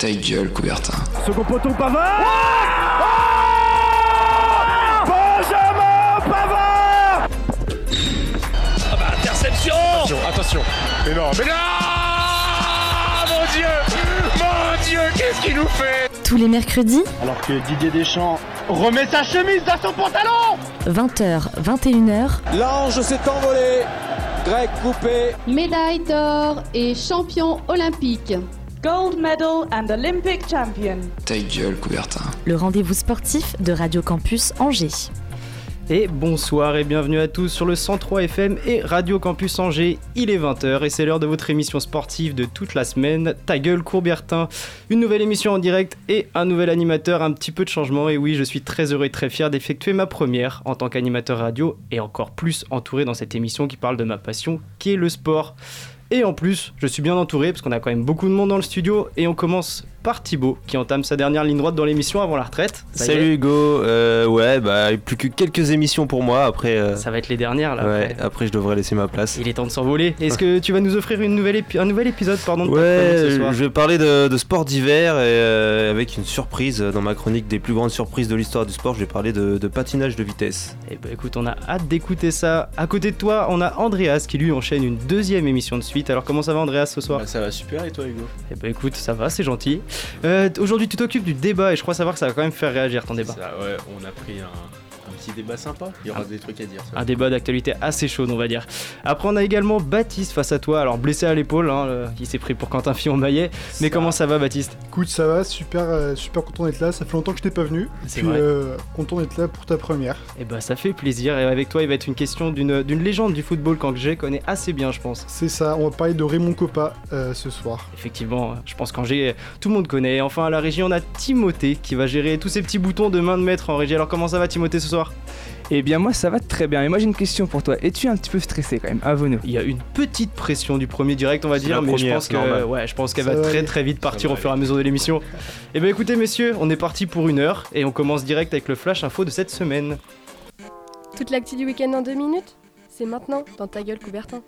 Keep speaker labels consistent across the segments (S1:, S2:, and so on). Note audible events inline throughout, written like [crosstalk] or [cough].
S1: Ta gueule, Coubertin.
S2: Second poteau, Pavard Benjamin Pavard
S3: Ah bah, interception
S4: Attention, attention. Mais non, mais non Mon Dieu Mon Dieu, qu'est-ce qu'il nous fait?
S5: Tous les mercredis,
S2: Alors que Didier Deschamps remet sa chemise dans son pantalon
S5: 20h, 21h,
S6: L'ange s'est envolé. Grec coupé.
S7: médaille d'or et champion olympique.
S8: Gold medal and Olympic champion.
S1: Ta gueule, Coubertin.
S5: le rendez-vous sportif de Radio Campus Angers.
S9: Et bonsoir et bienvenue à tous sur le 103 FM et Radio Campus Angers. Il est 20h et c'est l'heure de votre émission sportive de toute la semaine. Ta gueule Courbertin. Une nouvelle émission en direct et un nouvel animateur, un petit peu de changement. Et oui, je suis très heureux et très fier d'effectuer ma première en tant qu'animateur radio et encore plus entouré dans cette émission qui parle de ma passion qui est le sport. Et en plus, je suis bien entouré parce qu'on a quand même beaucoup de monde dans le studio et on commence par Thibaut qui entame sa dernière ligne droite dans l'émission avant la retraite. Ça
S10: Salut Hugo, euh, ouais, bah plus que quelques émissions pour moi. Après, euh,
S9: Ça va être les dernières là.
S10: ouais,
S9: après.
S10: après je devrais laisser ma place.
S9: Il est temps de s'envoler. Est-ce que tu vas nous offrir une nouvelle un nouvel épisode pardon, de chronique ce
S10: Ouais,
S9: soir
S10: je vais parler de, de sport d'hiver et euh, avec une surprise dans ma chronique des plus grandes surprises de l'histoire du sport. Je vais parler de, de patinage de vitesse.
S9: Eh ben écoute, on a hâte d'écouter ça. À côté de toi, on a Andreas qui lui enchaîne une deuxième émission de suite. Alors comment ça va Andreas ce soir
S11: Bah, ça va super et toi Hugo
S9: Eh ben écoute, ça va, c'est gentil. Euh, Aujourd'hui, tu t'occupes du débat et je crois savoir que ça va quand même faire réagir ton débat.
S11: Ça, ouais, on a pris un, un petit débat sympa. Il y aura des trucs à dire. ça.
S9: Un débat d'actualité assez chaude, on va dire. Après, on a également Baptiste face à toi. Alors, blessé à l'épaule, hein, il s'est pris pour Quentin Fillon maillet. Mais
S11: Ça-
S9: comment ça va, Baptiste?
S12: Écoute, ça va, super, euh, super content d'être là. Ça fait longtemps que je t'ai pas venu.
S9: C'est
S12: Puis,
S9: vrai.
S12: euh, content d'être là pour ta première.
S9: Eh ben, ça fait plaisir. Et avec toi, il va être une question d'une légende du football qu'Angers connaît assez bien, je pense.
S12: C'est ça, on va parler de Raymond Coppa euh, ce soir.
S9: Effectivement, je pense qu'Angers, tout le monde connaît. Et Enfin, à la régie, on a Timothée qui va gérer tous ces petits boutons de main de maître en régie. Alors, comment ça va, Timothée, ce soir?
S13: Eh bien moi ça va très bien, et moi j'ai une question pour toi. Es-tu un petit peu stressé quand même? Avons-nous.
S9: Il y a une petite pression du premier direct, on va dire, mais je pense
S10: c'est
S9: que,
S10: normal.
S9: ouais, je pense qu'elle va
S12: va
S9: très très vite partir au fur et à mesure de l'émission. [laughs] Et ben écoutez, messieurs, on est parti pour une heure et on commence direct avec le flash info de cette semaine.
S14: Toute l'actu du week-end en deux minutes? Maintenant, dans ta gueule, Coubertin.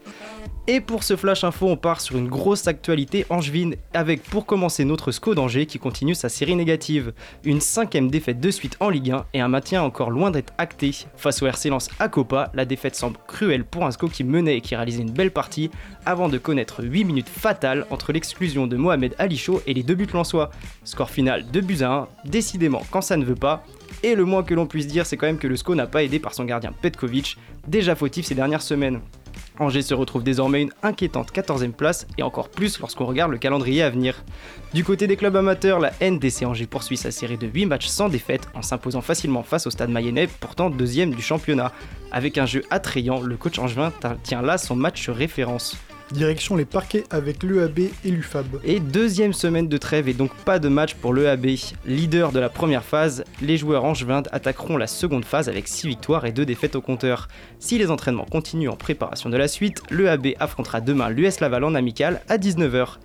S9: Et pour ce flash info, on part sur une grosse actualité angevine avec pour commencer notre SCO d'Angers qui continue sa série négative. Une cinquième défaite de suite en Ligue 1 et un maintien encore loin d'être acté. Face au RC Lens à Copa, la défaite semble cruelle pour un SCO qui menait et qui réalisait une belle partie avant de connaître 8 minutes fatales entre l'exclusion de Mohamed Ali Chaud et les deux buts lensois. Score final 2 buts à 1, décidément quand ça ne veut pas. Et le moins que l'on puisse dire, c'est quand même que le SCO n'a pas aidé par son gardien Petkovic, déjà fautif ces dernières semaines. Angers se retrouve désormais une inquiétante 14e place et encore plus lorsqu'on regarde le calendrier à venir. Du côté des clubs amateurs, la NDC Angers poursuit sa série de 8 matchs sans défaite en s'imposant facilement face au stade mayennais, pourtant deuxième du championnat. Avec un jeu attrayant, le coach angevin tient là son match référence.
S12: Direction les parquets avec l'EAB et l'UFAB.
S9: Et deuxième semaine de trêve et donc pas de match pour l'EAB. Leader de la première phase, les joueurs angevins attaqueront la seconde phase avec 6 victoires et 2 défaites au compteur. Si les entraînements continuent en préparation de la suite, l'EAB affrontera demain l'US Laval en amical à 19h.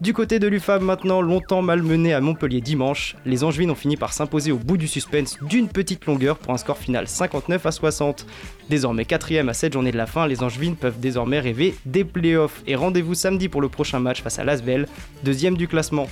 S9: Du côté de l'UFAB maintenant, longtemps malmené à Montpellier dimanche, les Angevines ont fini par s'imposer au bout du suspense d'une petite longueur pour un score final 59 à 60. Désormais quatrième à cette journée de la fin, les Angevines peuvent désormais rêver des playoffs et rendez-vous samedi pour le prochain match face à Lasvel, deuxième du classement.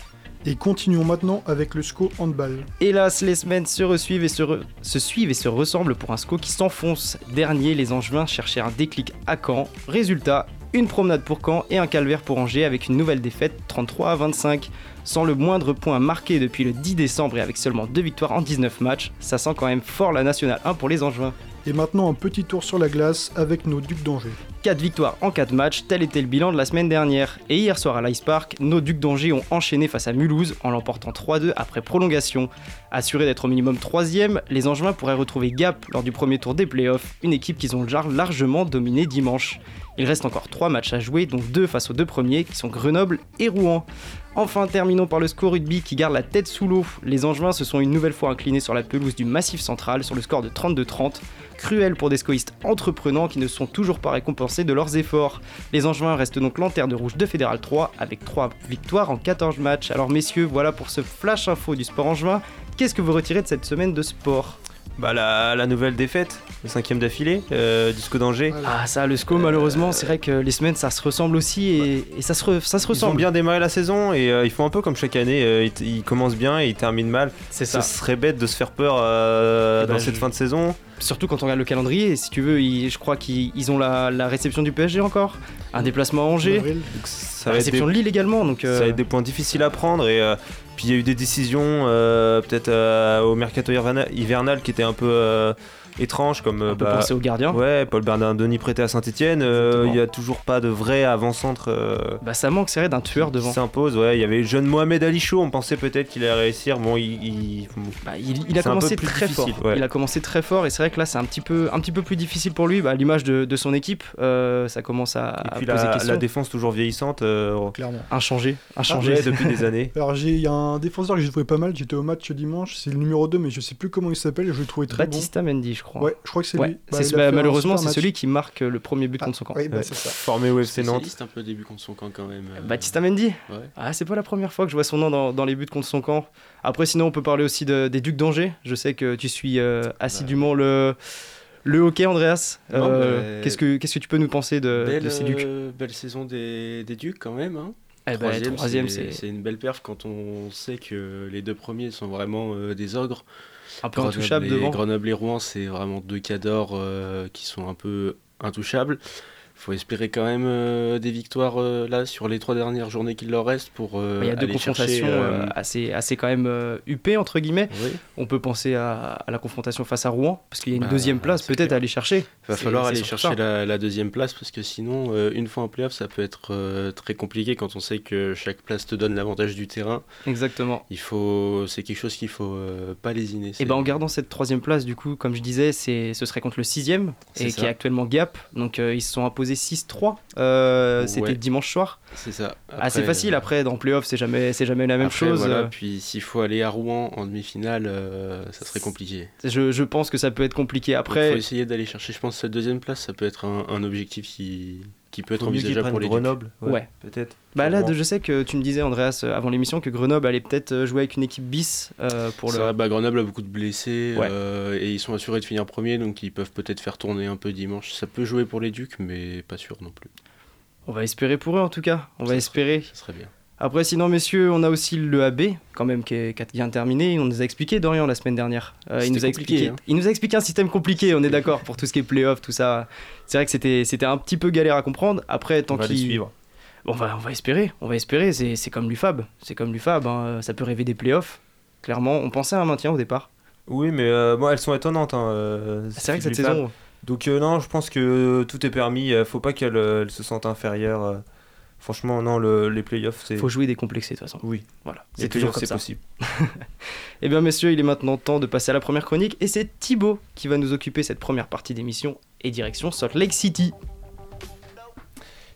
S12: Et continuons maintenant avec le SCO handball.
S9: Hélas, les semaines se, resuivent et se, re- se suivent et se ressemblent pour un SCO qui s'enfonce. Dernier, les Angevins cherchaient un déclic à Caen. Résultat, une promenade pour Caen et un calvaire pour Angers avec une nouvelle défaite 33 à 25. Sans le moindre point marqué depuis le 10 décembre et avec seulement deux victoires en 19 matchs, ça sent quand même fort la Nationale 1 pour les Angevins.
S12: Et maintenant un petit tour sur la glace avec nos Ducs d'Angers.
S9: 4 victoires en 4 matchs, tel était le bilan de la semaine dernière. Et hier soir à l'Ice Park, nos Ducs d'Angers ont enchaîné face à Mulhouse en l'emportant 3-2 après prolongation. Assurés d'être au minimum 3 les Angevins pourraient retrouver Gap lors du premier tour des playoffs, une équipe qu'ils ont largement dominée dimanche. Il reste encore 3 matchs à jouer, dont 2 face aux deux premiers qui sont Grenoble et Rouen. Enfin, terminons par le score rugby qui garde la tête sous l'eau. Les Angevins se sont une nouvelle fois inclinés sur la pelouse du Massif Central sur le score de 32-30. Cruel pour des scoïstes entreprenants qui ne sont toujours pas récompensés de leurs efforts. Les Angevins restent donc lanterne rouge de Fédéral 3 avec 3 victoires en 14 matchs. Alors messieurs, voilà pour ce flash info du sport angevin. Qu'est-ce que vous retirez de cette semaine de sport?
S10: Bah la, la nouvelle défaite. le cinquième d'affilée euh, du SCO d'Angers.
S9: Ah ça, le SCO malheureusement, c'est vrai que les semaines ça se ressemble aussi et, et ça, se re- ça se
S10: Ils ont
S9: ressemble.
S10: bien démarré la saison et euh, ils font un peu comme chaque année. euh, ils, ils commencent bien et ils terminent mal.
S9: C'est
S10: Ce
S9: ça.
S10: serait bête de se faire peur euh,
S9: Eh ben,
S10: dans cette
S9: je-
S10: fin de saison.
S9: Surtout quand on regarde le calendrier, si tu veux, ils- je crois qu'ils ils ont la, la réception du PSG encore, un déplacement à Angers,
S12: Avril.
S10: Donc, ça
S9: la réception
S10: des-
S9: de Lille également. Donc, euh,
S10: Ça va être des points difficiles à prendre et euh, puis il y a eu des décisions euh, peut-être euh, au mercato hivernal, hivernal qui étaient un peu euh, étranges comme euh,
S9: on peut
S10: bah,
S9: penser aux gardiens.
S10: ouais Paul Bernard Denis prêté à Saint-Etienne il y a toujours pas de vrai avant-centre euh,
S9: Bah ça manque, c'est vrai, d'un tueur devant.
S10: s'impose ouais il y avait le jeune Mohamed Ali Chaud on pensait peut-être qu'il allait réussir bon il, il-
S9: Bah, il, il a commencé très fort.
S10: ouais.
S9: Il a commencé très fort et c'est vrai que là c'est un petit peu un petit peu plus difficile pour lui. Bah, à l'image de, de son équipe, euh, ça commence à,
S10: et
S9: à
S10: puis
S9: poser
S10: la,
S9: question.
S10: la défense toujours vieillissante euh,
S12: Clairement.
S9: Inchangé,
S10: ouais,
S9: inchangé.
S10: depuis des années [laughs]
S12: Alors, j'ai- il y a un défenseur que j'ai trouvé pas mal. J'étais au match dimanche. C'est le numéro 2, mais je sais plus comment il s'appelle. Je l'ai trouvé très
S9: Batista Mendy, je crois.
S12: Ouais, je crois que c'est
S9: Ouais,
S12: lui. Bah,
S9: bah, malheureusement, c'est celui qui marque le premier but contre son camp.
S12: Oui, bah,
S10: Ouais.
S12: ça.
S10: formé au FC Nantes
S11: un peu début contre son camp quand même. euh.
S9: Batista Mendy
S11: Ouais.
S9: Ah, c'est pas la première fois que je vois son nom dans, dans les buts contre son camp. Après, sinon, on peut parler aussi de- des Ducs d'Angers. Je sais que tu suis euh, assidûment le, le hockey, Andreas. Euh,
S11: mais-
S9: Qu'est-ce que qu'est-ce que tu peux nous penser de,
S11: belle,
S9: de ces Ducs?
S11: belle saison des, des Ducs quand même. Hein.
S9: Eh ben, troisième, c'est
S11: c'est une belle perf quand on sait que les deux premiers sont vraiment euh, des ogres.
S9: Un peu intouchable
S11: et,
S9: devant.
S11: Grenoble et Rouen, c'est vraiment deux cadors euh, qui sont un peu intouchables. Faut espérer quand même euh, des victoires euh, là sur les trois dernières journées qu'il leur reste pour euh,
S9: Il y a deux confrontations
S11: chercher, euh,
S9: assez, assez quand même huppées, entre guillemets.
S11: oui.
S9: On peut penser à, à la confrontation face à Rouen, parce qu'il y a une
S11: Bah,
S9: deuxième place peut-être à aller chercher.
S11: Va
S9: C'est-
S11: falloir aller chercher la, la deuxième place parce que sinon, une fois en playoff, ça peut être très compliqué quand on sait que chaque place te donne l'avantage du terrain.
S9: Exactement.
S11: Il faut, c'est quelque chose qu'il faut pas lésiner.
S9: Et
S11: c'est-
S9: ben en gardant cette troisième place, du coup, comme je disais, c'est ce serait contre le sixième et
S11: ça.
S9: qui est actuellement Gap. Donc ils se sont imposés 6-3. Euh, C'était dimanche soir.
S11: C'est ça.
S9: Assez
S11: Après,
S9: facile.
S11: euh,
S9: Après, dans playoff, c'est jamais, c'est jamais la même
S11: après,
S9: chose.
S11: voilà, Puis s'il faut aller à Rouen en demi-finale, euh, ça serait compliqué.
S9: Je, je pense que ça peut être compliqué.
S11: Il faut
S9: Après,
S11: essayer d'aller chercher, je pense, cette deuxième place. Ça peut être un, un objectif qui, qui peut être envisageable pour les Ducs.
S10: Grenoble
S9: Ouais.
S10: peut-être
S9: bah là, je sais que tu me disais, Andreas, euh, avant l'émission, que Grenoble allait peut-être euh, jouer avec une équipe bis euh, pour le.
S11: vrai, bah, Grenoble a beaucoup de blessés
S9: Ouais.
S11: euh, et ils sont assurés de finir premier, donc ils peuvent peut-être faire tourner un peu dimanche. Ça peut jouer pour les Ducs, mais pas sûr non plus.
S9: On va espérer pour eux en tout cas. On va espérer.
S11: Ça serait bien.
S9: Après, sinon, messieurs, on a aussi le AB, quand même, qui, est- qui vient de terminer. On nous a expliqué, Dorian, la semaine dernière. Euh, il, nous a expliqué,
S11: hein.
S9: il nous a expliqué un système compliqué, on est d'accord, pour tout ce qui est playoff, tout ça. C'est vrai que c'était c'était un petit peu galère à comprendre. Après, tant
S10: on va les
S9: qu'il.
S10: suivre
S9: Bon, on, va, on va espérer, on va espérer. C'est c'est comme l'UFAB. C'est comme l'UFAB, hein. ça peut rêver des playoffs. Clairement, on pensait à un maintien au départ.
S10: oui mais euh, bon elles sont étonnantes hein, euh,
S9: C'est vrai que cette saison.
S10: Donc euh, non, je pense que tout est permis. faut pas qu'elle euh, elle se sente inférieure. Franchement, non, le- les playoffs, c'est.
S9: Faut jouer décomplexé de toute façon.
S10: Oui,
S9: Voilà. C'est toujours comme ça.
S10: possible. [laughs]
S9: Eh bien, messieurs, il est maintenant temps de passer à la première chronique. Et c'est Thibaut qui va nous occuper cette première partie d'émission et direction Salt Lake City.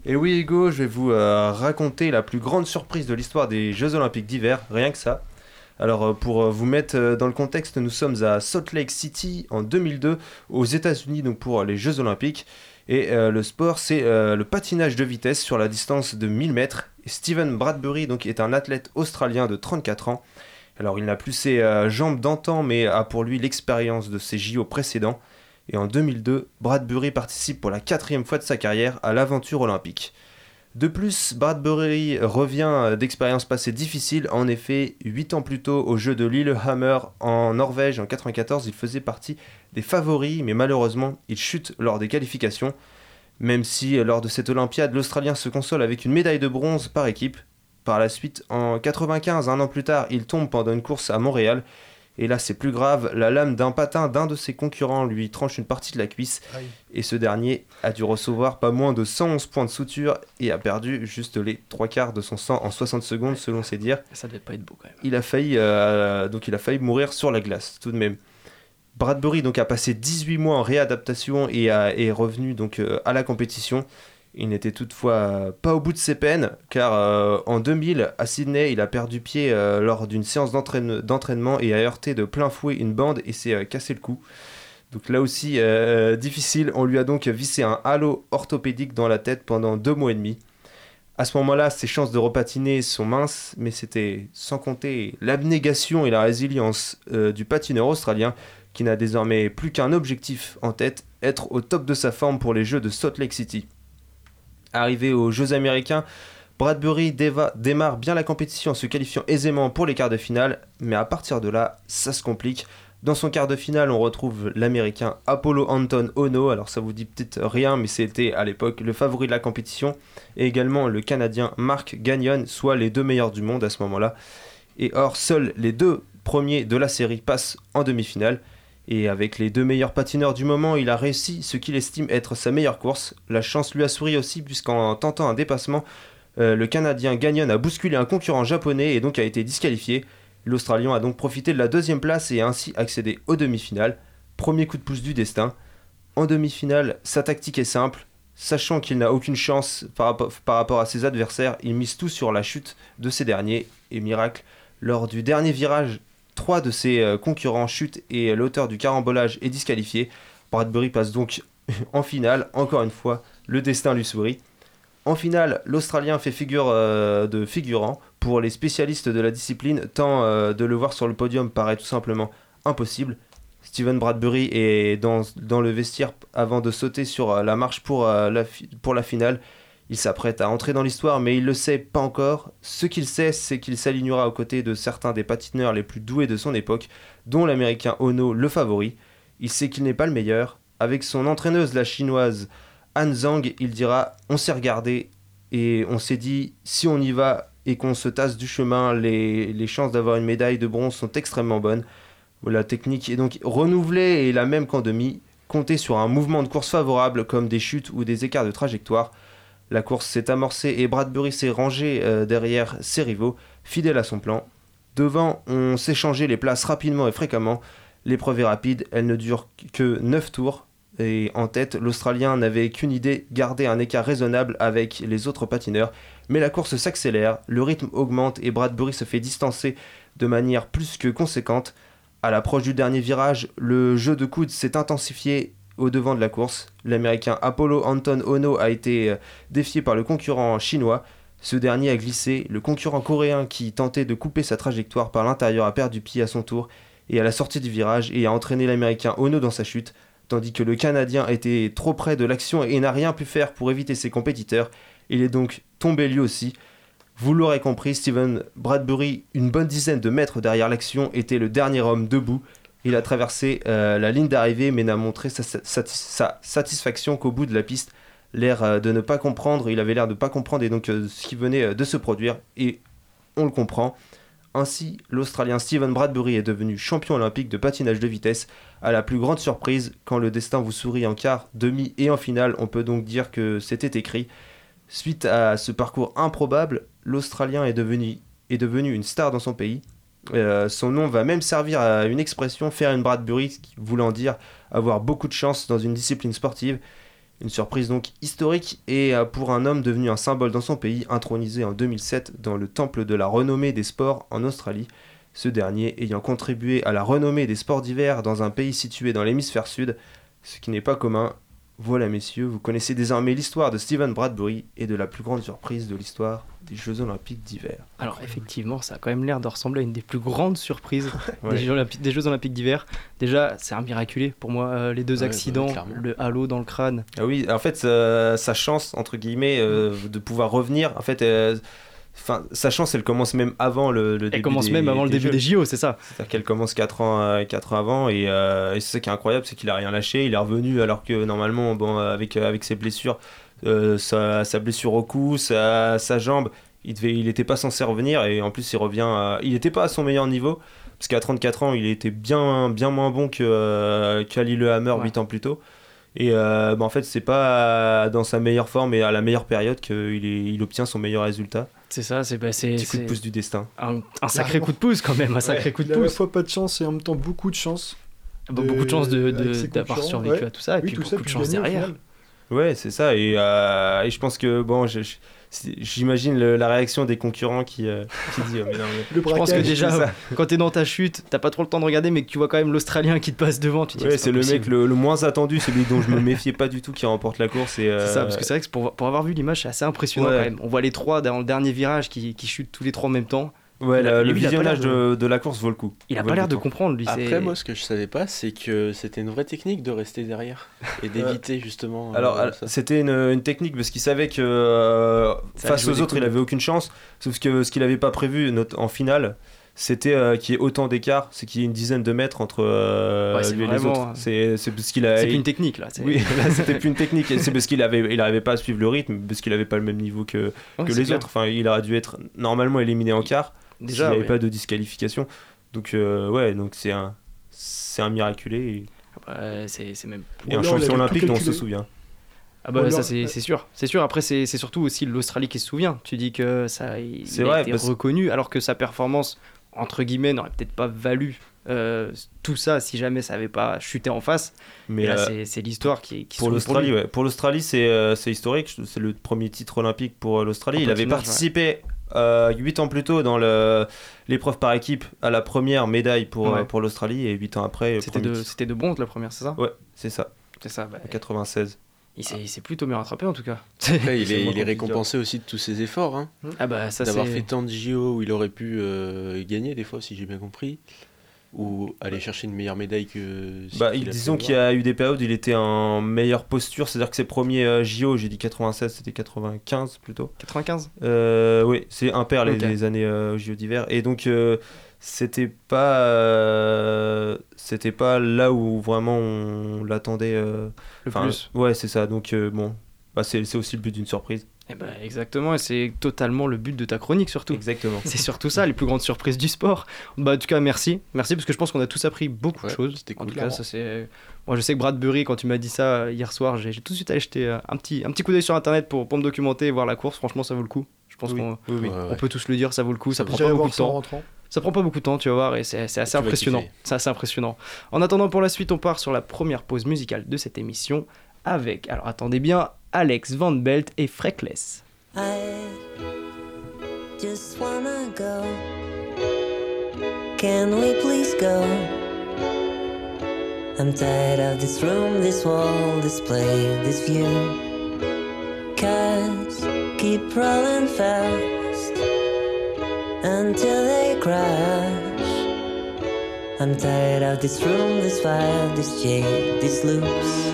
S10: Et oui, Hugo, je vais vous euh, raconter la plus grande surprise de l'histoire des Jeux Olympiques d'hiver, rien que ça. Alors, euh, pour euh, vous mettre dans le contexte, nous sommes à Salt Lake City en 2002, aux États-Unis, donc pour les Jeux Olympiques. Et euh, le sport, c'est euh, le patinage de vitesse sur la distance de 1000 mètres. Steven Bradbury donc, est un athlète australien de 34 ans. Alors, il n'a plus ses euh, jambes d'antan, mais a pour lui l'expérience de ses JO précédents. Et en 2002, Bradbury participe pour la quatrième fois de sa carrière à l'aventure olympique. De plus, Bradbury revient d'expériences passées difficiles. En effet, 8 ans plus tôt, au jeu de Lillehammer en Norvège en 94, il faisait partie des favoris, mais malheureusement, il chute lors des qualifications. Même si, lors de cette Olympiade, l'Australien se console avec une médaille de bronze par équipe. Par la suite, en 95, un an plus tard, il tombe pendant une course à Montréal. Et là, c'est plus grave, la lame d'un patin d'un de ses concurrents lui tranche une partie de la cuisse.
S12: Aïe.
S10: Et ce dernier a dû recevoir pas moins de 111 points de suture et a perdu juste les trois quarts de son sang en 60 secondes, selon ses dires.
S9: Ça devait pas être beau quand même.
S10: Il a failli, euh, donc il a failli mourir sur la glace, tout de même. Bradbury donc a passé 18 mois en réadaptation et a- est revenu donc euh, à la compétition. Il n'était toutefois pas au bout de ses peines, car euh, en 2000, à Sydney, il a perdu pied euh, lors d'une séance d'entraîne- d'entraînement et a heurté de plein fouet une bande et s'est euh, cassé le cou. Donc là aussi, difficile, on lui a donc vissé un halo orthopédique dans la tête pendant deux mois et demi. À ce moment-là, ses chances de repatiner sont minces, mais c'était sans compter l'abnégation et la résilience du patineur australien qui n'a désormais plus qu'un objectif en tête, être au top de sa forme pour les Jeux de Salt Lake City. Arrivé aux Jeux américains, Bradbury démarre bien la compétition en se qualifiant aisément pour les quarts de finale, mais à partir de là, ça se complique. Dans son quart de finale, on retrouve l'américain Apollo Anton Ono, alors ça vous dit peut-être rien, mais c'était à l'époque le favori de la compétition, et également le canadien Mark Gagnon, soit les deux meilleurs du monde à ce moment-là. Et or, seuls les deux premiers de la série passent en demi-finale. Et avec les deux meilleurs patineurs du moment, il a réussi ce qu'il estime être sa meilleure course. La chance lui a souri aussi, puisqu'en tentant un dépassement, euh, le Canadien Gagnon a bousculé un concurrent japonais et donc a été disqualifié. L'Australien a donc profité de la deuxième place et a ainsi accédé aux demi-finales. Premier coup de pouce du destin. En demi-finale, sa tactique est simple. Sachant qu'il n'a aucune chance par par rapport à ses adversaires, il mise tout sur la chute de ces derniers. Et miracle, lors du dernier virage, trois de ses euh, concurrents chutent et l'auteur du carambolage est disqualifié. Bradbury passe donc [laughs] en finale. Encore une fois, le destin lui sourit. En finale, l'Australien fait figure euh, de figurant. Pour les spécialistes de la discipline, tant euh, de le voir sur le podium paraît tout simplement impossible. Steven Bradbury est dans, le vestiaire avant de sauter sur la marche pour la finale. Il s'apprête à entrer dans l'histoire, mais il le sait pas encore. Ce qu'il sait, c'est qu'il s'alignera aux côtés de certains des patineurs les plus doués de son époque, dont l'américain Ono, le favori. Il sait qu'il n'est pas le meilleur. Avec son entraîneuse, la chinoise Han Zhang, il dira On s'est regardé et on s'est dit si on y va et qu'on se tasse du chemin, les, les chances d'avoir une médaille de bronze sont extrêmement bonnes. La technique est donc renouvelée et la même qu'en demi. Comptez sur un mouvement de course favorable comme des chutes ou des écarts de trajectoire. La course s'est amorcée et Bradbury s'est rangé euh, derrière ses rivaux, fidèle à son plan. Devant, on s'échangeait les places rapidement et fréquemment. L'épreuve est rapide, elle ne dure que 9 tours. Et en tête, l'Australien n'avait qu'une idée, garder un écart raisonnable avec les autres patineurs. Mais la course s'accélère, le rythme augmente et Bradbury se fait distancer de manière plus que conséquente. À l'approche du dernier virage, le jeu de coude s'est intensifié au devant de la course. L'américain Apollo Anton Ono a été euh, défié par le concurrent chinois. Ce dernier a glissé. Le concurrent coréen qui tentait de couper sa trajectoire par l'intérieur a perdu pied à son tour et à la sortie du virage et a entraîné l'américain Ono dans sa chute, tandis que le canadien était trop près de l'action et n'a rien pu faire pour éviter ses compétiteurs. Il est donc tombé lui aussi. Vous l'aurez compris, Steven Bradbury, une bonne dizaine de mètres derrière l'action, était le dernier homme debout. Il a traversé euh, la ligne d'arrivée mais n'a montré sa, sa- sa satisfaction qu'au bout de la piste. L'air euh, de ne pas comprendre, il avait l'air de ne pas comprendre et donc euh, ce qui venait de se produire et on le comprend. Ainsi, l'Australien Steven Bradbury est devenu champion olympique de patinage de vitesse. À la plus grande surprise, quand le destin vous sourit en quart, demi et en finale, on peut donc dire que c'était écrit. Suite à ce parcours improbable, l'Australien est devenu, est devenu une star dans son pays. Euh, son nom va même servir à une expression faire une Bradbury, voulant dire avoir beaucoup de chance dans une discipline sportive. Une surprise donc historique et euh, pour un homme devenu un symbole dans son pays, intronisé en 2007 dans le temple de la renommée des sports en Australie. Ce dernier ayant contribué à la renommée des sports d'hiver dans un pays situé dans l'hémisphère sud, ce qui n'est pas commun. Voilà messieurs, vous connaissez désormais l'histoire de Steven Bradbury et de la plus grande surprise de l'histoire des Jeux Olympiques d'hiver.
S9: Alors effectivement, ça a quand même l'air de ressembler à une des plus grandes surprises [laughs]
S10: Ouais.
S9: des, Jeux Olympi- des Jeux Olympiques d'hiver. Déjà, c'est un miraculé pour moi, euh, les deux
S10: Ouais,
S9: accidents, le halo dans le crâne.
S10: Ah oui, en fait, sa, sa chance, entre guillemets, euh, de pouvoir revenir, en fait, euh, enfin, sa chance, elle commence même avant le, le début
S9: commence
S10: des-
S9: même avant le début des JO, c'est ça.
S10: C'est-à-dire qu'elle commence 4 ans, euh, quatre ans avant, et, euh, et c'est ça qui est incroyable, c'est qu'il a rien lâché, il est revenu alors que normalement, bon, euh, avec, euh, avec ses blessures, euh, sa, sa blessure au cou, sa, sa jambe, il devait, il était pas censé revenir, et en plus, il revient, à- il n'était pas à son meilleur niveau, parce qu'à 34 ans, il était bien, bien moins bon que euh, qu'Ali Hammer 8 ans plus tôt. Et euh, bah, en fait, c'est pas dans sa meilleure forme et à la meilleure période qu'il il obtient son meilleur résultat.
S9: C'est ça, c'est bah,
S10: coup de pouce du destin.
S9: Un, un sacré coup de pouce quand même, un sacré coup de
S12: a à la
S9: pouce.
S12: fois pas de chance et en même temps beaucoup de chance.
S9: Bah, beaucoup de chance de- de- d'avoir
S12: concurrents,
S9: survécu
S12: ouais.
S9: à tout ça, et
S12: Oui,
S9: puis
S12: tout
S9: beaucoup
S12: ça,
S9: de chance derrière.
S10: Ouais, c'est ça. Et, euh, et je pense que, bon, je- je- c'est- j'imagine la réaction des concurrents qui, euh, qui dit oh, mais non, mais-
S12: Le
S9: Je pense que déjà, quand t'es dans ta chute, t'as pas trop le temps de regarder, mais que tu vois quand même l'Australien qui te passe devant, tu
S10: Ouais, c'est le mec le, le moins attendu, celui dont je me méfiais pas du tout qui remporte la course. Et,
S9: C'est ça,
S10: euh,
S9: parce que c'est vrai que pour, pour avoir vu l'image, c'est assez impressionnant
S10: Ouais.
S9: quand même. On voit les trois dans le dernier virage qui, qui chutent tous les trois en même temps.
S10: Ouais, la- le
S9: lui,
S10: visionnage
S9: de-
S10: de, de la course vaut le coup.
S9: Il a pas l'air de comprendre, lui.
S11: Après, moi, ce que je savais pas, c'est que c'était une vraie technique de rester derrière et d'éviter justement. euh,
S10: Alors, c'était une, une technique parce qu'il savait que euh, face aux autres, il avait aucune chance. Sauf que ce qu'il avait pas prévu en finale, c'était euh, qu'il y ait autant d'écart, c'est qu'il y ait une dizaine de mètres entre euh,
S9: Ouais,
S10: lui et les autres.
S9: euh,
S10: C'est c'est parce qu'il a.
S9: c'est plus une technique, là, c'est-
S10: Oui, là, [laughs] [laughs] c'était plus une technique. C'est parce qu'il avait, il arrivait pas à suivre le rythme, parce qu'il avait pas le même niveau que, les
S9: clair.
S10: autres. Enfin, il aurait dû être normalement éliminé en quart.
S9: Déjà,
S10: s'il n'y avait
S9: oui.
S10: pas de disqualification. Donc euh, ouais, donc c'est un, c'est un miraculé. Et,
S9: Ouais, c'est c'est même.
S10: et un champion olympique dont on se souvient.
S9: Ah bah ça c'est c'est sûr, c'est sûr. Après c'est c'est surtout aussi l'Australie qui se souvient. Tu dis que ça il,
S10: C'est
S9: il
S10: vrai,
S9: a été
S10: parce-
S9: reconnu alors que sa performance entre guillemets n'aurait peut-être pas valu euh, tout ça si jamais ça avait pas chuté en face.
S10: Mais
S9: là
S10: euh,
S9: c'est c'est l'histoire qui, qui
S10: pour l'Australie,
S9: lui.
S10: ouais. Pour l'Australie, c'est euh, c'est historique. C'est le premier titre olympique pour l'Australie.
S9: En
S10: Il avait participé euh, 8 ans plus tôt dans le- l'épreuve par équipe à la première médaille pour,
S9: Ouais.
S10: euh, pour l'Australie et 8 ans après.
S9: C'était
S10: premier
S9: de c'était de bronze la première, c'est ça?
S10: Ouais, c'est ça.
S9: C'est ça. bah,
S10: En 96.
S9: il s'est il s'est plutôt bien rattrapé en tout cas.
S11: Après, il [laughs] est, il récompensé aussi de tous ses efforts. Hein.
S9: Ah bah ça
S11: D'avoir
S9: c'est
S11: fait tant de JO où il aurait pu euh, gagner des fois, si j'ai bien compris. Ou aller chercher une meilleure médaille que.
S10: Bah, il- disons qu'il y a eu des périodes où il était en meilleure posture, c'est-à-dire que ses premiers euh, JO, j'ai dit 96, c'était 95 plutôt.
S9: 95
S10: Euh, oui, c'est impair les,
S9: Ok.
S10: les années euh, JO d'hiver. Et donc, euh, c'était pas, euh, c'était pas là où vraiment on l'attendait. euh,
S9: Le plus.
S10: Ouais, c'est ça. Donc, euh, bon, bah, c'est c'est aussi le but d'une surprise.
S9: Eh ben, exactement, et c'est totalement le but de ta chronique surtout.
S10: Exactement.
S9: C'est surtout ça, les plus grandes surprises du sport. Bah, en tout cas, merci. Merci parce que je pense qu'on a tous appris beaucoup de choses.
S11: c'était
S9: En
S11: cool.
S9: tout cas, ça c'est. Moi, je sais que Bradbury, quand tu m'as dit ça euh, hier soir, j'ai j'ai tout de suite allé jeter euh, un petit, un petit coup d'œil sur internet pour, pour me documenter et voir la course. Franchement, ça vaut le coup. Je pense
S10: Oui,
S9: qu'on
S10: oui, oui.
S11: Ouais,
S9: on peut tous le dire, ça vaut le coup. Ça, prend pas beaucoup de
S12: en
S9: temps.
S12: rentrant.
S9: Ça prend pas beaucoup de temps, tu vas voir, et c'est c'est assez impressionnant. C'est assez impressionnant. En attendant, pour la suite, on part sur la première pause musicale de cette émission avec, alors attendez bien, Alex Van Belt et Freckless.
S15: I just wanna go. Can we please go? I'm tired of this room, this wall, this play, this view. Cars keep rolling fast until they crash. I'm tired of this room, this fire, this jade, these loops.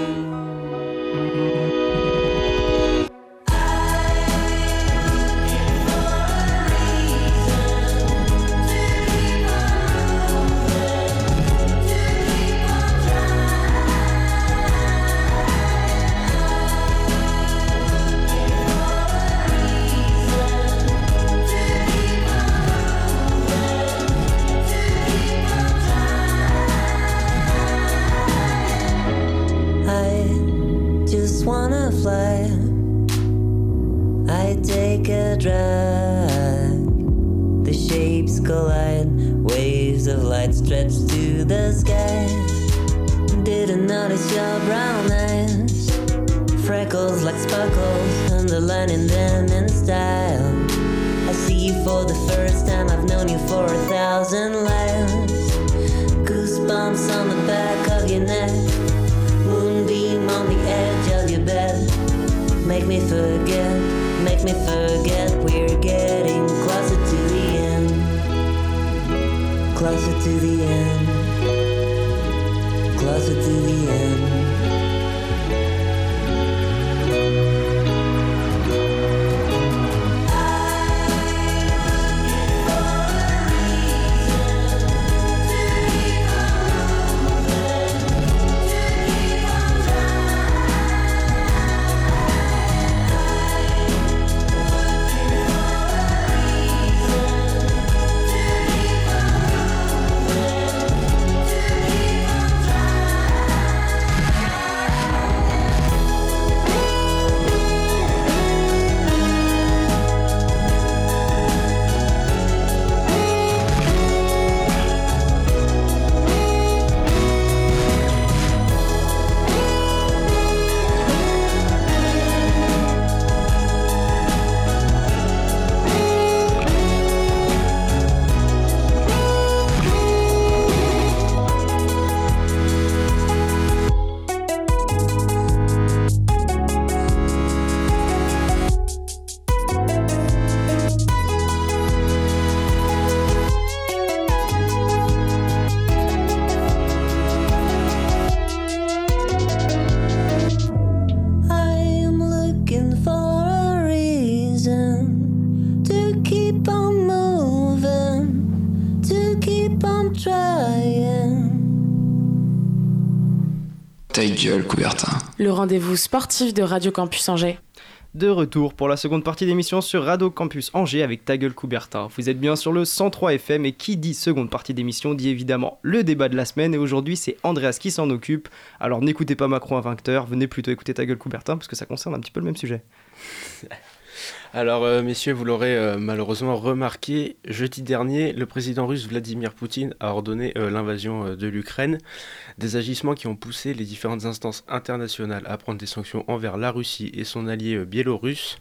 S15: I take a drag. The shapes collide, waves of light stretch to the sky. Didn't notice your brown eyes, freckles like sparkles, underlining them in style. I see you for the first time, I've known you for a thousand lives. Goosebumps on the back of your neck. Moonbeam on the edge of your bed. Make me forget, make me forget we're getting closer to the end. Closer to the end. Closer to the end.
S1: Gueule, Coubertin.
S5: Le rendez-vous sportif de Radio Campus Angers.
S9: De retour pour la seconde partie d'émission sur Radio Campus Angers avec Ta gueule Coubertin. Vous êtes bien sur le 103 FM et qui dit seconde partie d'émission dit évidemment le débat de la semaine et aujourd'hui c'est Andreas qui s'en occupe. Alors n'écoutez pas Macron vainqueur, venez plutôt écouter Ta gueule Coubertin parce que ça concerne un petit peu le même sujet.
S11: Alors, euh, messieurs, vous l'aurez euh, malheureusement remarqué, jeudi dernier, le président russe Vladimir Poutine a ordonné euh, l'invasion de l'Ukraine. Des agissements qui ont poussé les différentes instances internationales à prendre des sanctions envers la Russie et son allié biélorusse.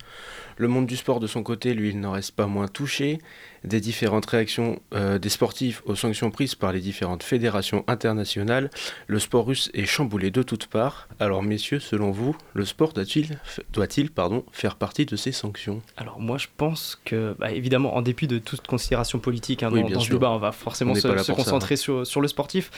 S11: Le monde du sport, de son côté, lui, il n'en reste pas moins touché. Des différentes réactions euh, des sportifs aux sanctions prises par les différentes fédérations internationales, le sport russe est chamboulé de toutes parts. Alors, messieurs, selon vous, le sport doit-il doit-il, pardon, faire partie de ces sanctions?
S9: Alors moi je pense que, bah, évidemment, en dépit de toute considération politique hein,
S11: Oui,
S9: dans,
S11: bien
S9: dans ce débat, on va forcément
S11: On
S9: se,
S11: ça,
S9: concentrer
S11: hein.
S9: sur, sur le sportif.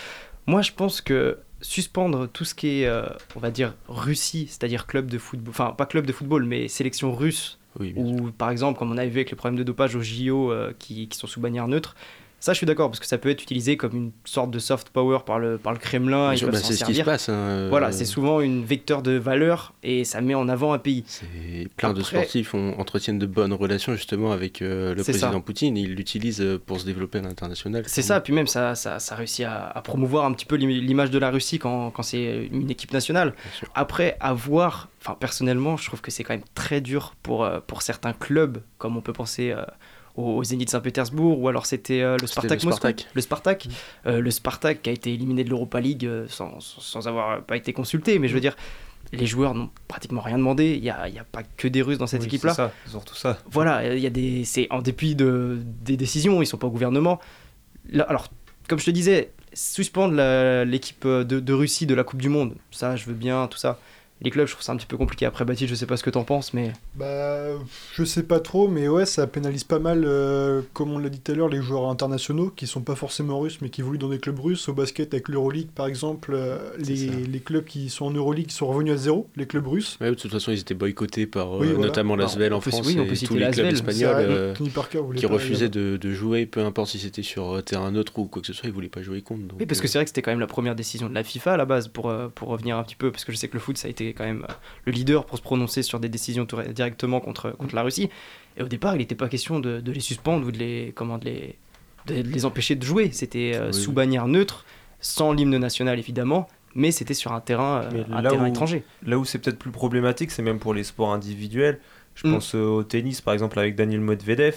S9: Moi je pense que suspendre tout ce qui est, euh, on va dire, Russie, c'est-à-dire club de football, enfin pas club de football, mais sélection russe,
S11: Oui,
S9: ou par exemple, comme on avait vu avec les problèmes de dopage aux JO euh, qui, qui sont sous bannière neutre, ça je suis d'accord, parce que ça peut être utilisé comme une sorte de soft power par le, par le Kremlin,
S11: bah, c'est ce qui se passe. hein, euh,
S9: Voilà, c'est souvent une vecteur de valeur et ça met en avant un pays.
S11: Et plein de sportifs ont- entretiennent de bonnes relations justement avec euh, le
S9: ça.
S11: président Poutine. Ils l'utilisent euh, pour se développer à l'international.
S9: C'est ça, puis même ça, ça, ça réussit à, à promouvoir un petit peu l'im- l'image de la Russie quand, quand c'est une équipe nationale. Après, avoir, enfin personnellement, je trouve que c'est quand même très dur pour, pour certains clubs, comme on peut penser euh, au, au Zénith Saint-Pétersbourg, ou alors c'était euh, le Spartak
S11: le
S9: Moscou.
S11: Spartak.
S9: Le Spartak, Euh, le Spartak qui a été éliminé de l'Europa League euh, sans, sans- avoir pas été consulté, mais je veux dire, les joueurs n'ont pratiquement rien demandé. Il n'y a, il y a pas que des Russes dans cette
S10: Oui,
S9: équipe-là.
S10: c'est ça, surtout ça.
S9: Voilà, il y a des, c'est en dépit de, des décisions, ils sont pas au gouvernement. Là, alors, comme je te disais, suspendre l'équipe de, de Russie de la Coupe du Monde, ça, je veux bien, tout ça. Les clubs, je trouve ça un petit peu compliqué. Après, Baptiste, je sais pas ce que t'en penses, mais
S12: Bah, je sais pas trop, mais ouais, ça pénalise pas mal, euh, comme on l'a dit tout à l'heure, les joueurs internationaux qui sont pas forcément russes, mais qui évoluent dans des clubs russes. Au basket, avec l'Euroleague, par exemple, euh, les, les clubs qui sont en Euroleague sont revenus à zéro, les clubs russes.
S11: Ouais, de toute façon, ils étaient boycottés par euh,
S12: Oui, voilà.
S11: notamment l'Asvel
S9: on
S11: en
S9: peut-
S11: France
S9: oui, on
S11: et
S9: peut
S11: tous les clubs espagnols euh,
S12: Tony Parker voulait
S11: qui refusaient de, de jouer, peu importe si c'était sur terrain neutre ou quoi que ce soit, ils voulaient pas jouer contre. donc,
S9: oui, parce que c'est vrai que c'était quand même la première décision de la FIFA à la base, pour, euh, pour revenir un petit peu, parce que je sais que le foot, ça a été quand même euh, le leader pour se prononcer sur des décisions directement contre, contre la Russie. Et au départ, il n'était pas question de, de les suspendre ou de les, comment, de les, de, les empêcher de jouer. C'était euh,
S10: Oui,
S9: sous bannière neutre, sans l'hymne national évidemment, mais c'était sur un terrain, euh, un terrain
S10: où-
S9: étranger.
S10: Là où c'est peut-être plus problématique, c'est même pour les sports individuels. Je
S9: Mm.
S10: pense euh, au tennis, par exemple, avec Daniel Medvedev.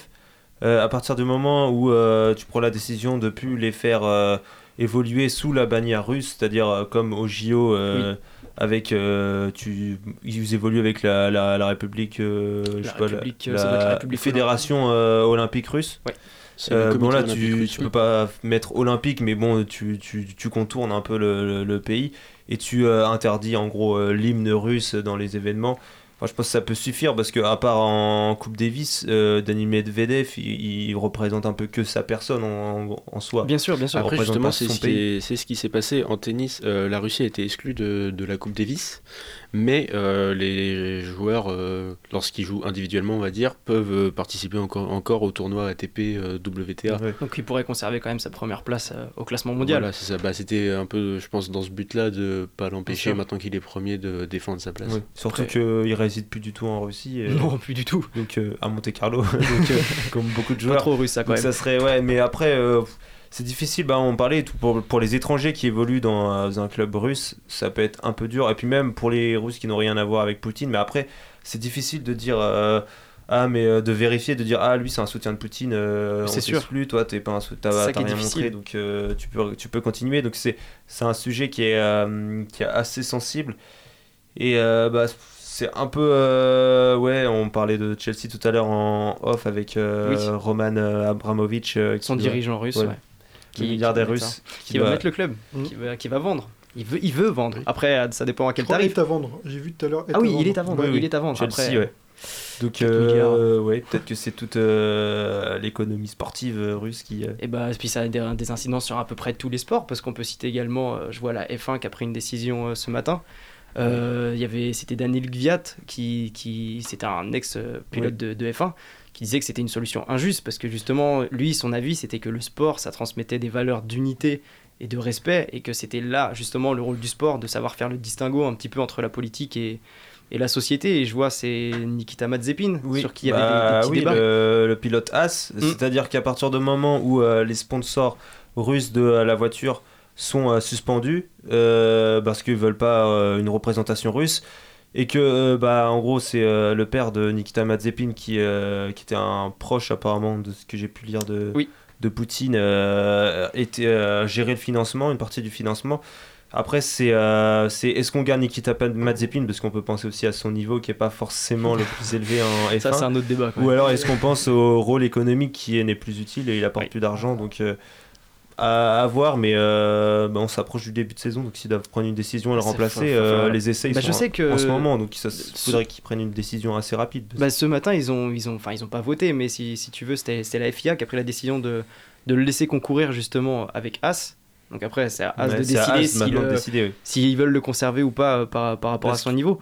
S10: À partir du moment où tu prends la décision de plus les faire évoluer sous la bannière russe, c'est-à-dire comme au JO, avec euh, tu, ils évoluent avec la, la, la République, euh, je
S9: La
S10: sais pas, la-
S9: République, euh, la République
S10: Fédération euh, olympique russe.
S9: Ouais.
S10: Bon là tu,
S11: russe,
S10: tu
S11: oui.
S10: peux pas mettre olympique mais bon tu, tu, tu contournes un peu le, le- le pays et tu interdis en gros l'hymne russe dans les événements. Enfin, je pense que ça peut suffire parce que à part en Coupe Davis, euh, Dani Medvedev il, il représente un peu que sa personne en, en soi.
S9: Bien sûr, bien sûr.
S11: Après, justement, c'est ce qui s'est passé en tennis. Euh, la Russie a été exclue de, de la Coupe Davis, mais euh, les joueurs, euh, lorsqu'ils jouent individuellement, on va dire, peuvent euh, participer encore, encore au tournoi ATP euh, WTA.
S10: Ouais.
S9: Donc il pourrait conserver quand même sa première place euh, au classement mondial.
S11: Voilà, c'est ça. Bah, C'était un peu, je pense, dans ce but-là de pas l'empêcher, maintenant qu'il est premier, de défendre sa place.
S10: Ouais. Surtout
S9: Après-
S10: qu'il réside plus du tout en Russie. et-
S9: Non, plus du tout.
S10: donc euh, à Monte Carlo, [laughs] donc, euh, comme beaucoup de
S9: Pas
S10: joueurs.
S9: trop russe ça quand
S10: Donc
S9: même.
S10: ça serait ouais, mais après euh, c'est difficile. Bah, on parlait tout pour, pour les étrangers qui évoluent dans euh, un club russe, ça peut être un peu dur. Et puis même pour les Russes qui n'ont rien à voir avec Poutine. Mais après, c'est difficile de dire. euh, ah mais euh, de vérifier de dire ah lui c'est un soutien de Poutine euh,
S9: C'est sûr.
S10: t'exclus, toi t'es pas un sou- t'as rien
S9: difficile.
S10: montré donc euh, tu peux tu peux continuer donc c'est c'est un sujet qui est qui est assez sensible et bah c'est un peu ouais on parlait de Chelsea tout à l'heure en off avec
S9: Oui.
S10: Roman Abramovich
S9: Son dirigeant russe,
S10: ouais.
S9: ouais.
S10: Le milliardaire russe
S9: ça. qui, va mettre le club, qui, va, qui va vendre. Il veut, il veut vendre. Après, ça dépend à quel tarif.
S12: est à vendre. J'ai vu tout à l'heure.
S9: Ah oui, il est à vendre.
S10: Oui, oui.
S9: Il est à vendre.
S10: Chelsea
S9: Après,
S10: ouais donc euh, ouais peut-être que c'est toute euh, l'économie sportive euh, russe qui euh,
S9: Et bah, puis ça a des, des incidences sur à peu près tous les sports, parce qu'on peut citer également, euh, je vois la F1 qui a pris une décision euh, ce matin. Euh, Il y avait, c'était Daniel Gviat, qui, qui c'était un ex-pilote de, de F1, qui disait que c'était une solution injuste, parce que justement, lui, son avis, c'était que le sport, ça transmettait des valeurs d'unité et de respect, et que c'était là justement le rôle du sport, de savoir faire le distinguo un petit peu entre la politique et, et la société. Et je vois, c'est Nikita Mazepin sur qui il y avait des- des,
S10: Bah
S9: petits
S10: oui,
S9: débats.
S10: Le, le pilote As,
S9: Mm.
S10: c'est-à-dire qu'à partir du moment où euh, les sponsors russes de euh, la voiture sont euh, suspendus parce qu'ils veulent pas une représentation russe et que euh, bah en gros c'est euh, le père de Nikita Mazepin qui euh, qui était un proche apparemment de ce que j'ai pu lire de de Poutine était gérer le financement une partie du financement. Après, c'est c'est est-ce qu'on garde Nikita Mazepin? Parce qu'on peut penser aussi à son niveau qui est pas forcément le plus élevé en F1. [laughs]
S9: Ça, c'est un autre débat,
S10: Ou alors est-ce qu'on pense au rôle économique qui est- n'est plus utile et il apporte plus d'argent donc à, à voir mais euh, bah, on s'approche du début de saison donc s'ils doivent prendre une décision et le remplacer euh, les essais ils
S9: Bah,
S10: sont
S9: je sais
S10: en-
S9: que-
S10: en ce moment donc il faudrait qu'ils prennent une décision assez rapide.
S9: Bah, ce matin, ils ont, ils ont, enfin, ils ont pas voté, mais si, si tu veux, c'était la FIA qui a pris la décision de, de le laisser concourir justement avec As. Donc après, c'est à As
S10: Ouais,
S9: de décider s'ils euh,
S10: oui.
S9: s'ils veulent le conserver ou pas par, par rapport
S10: Parce
S9: à son niveau.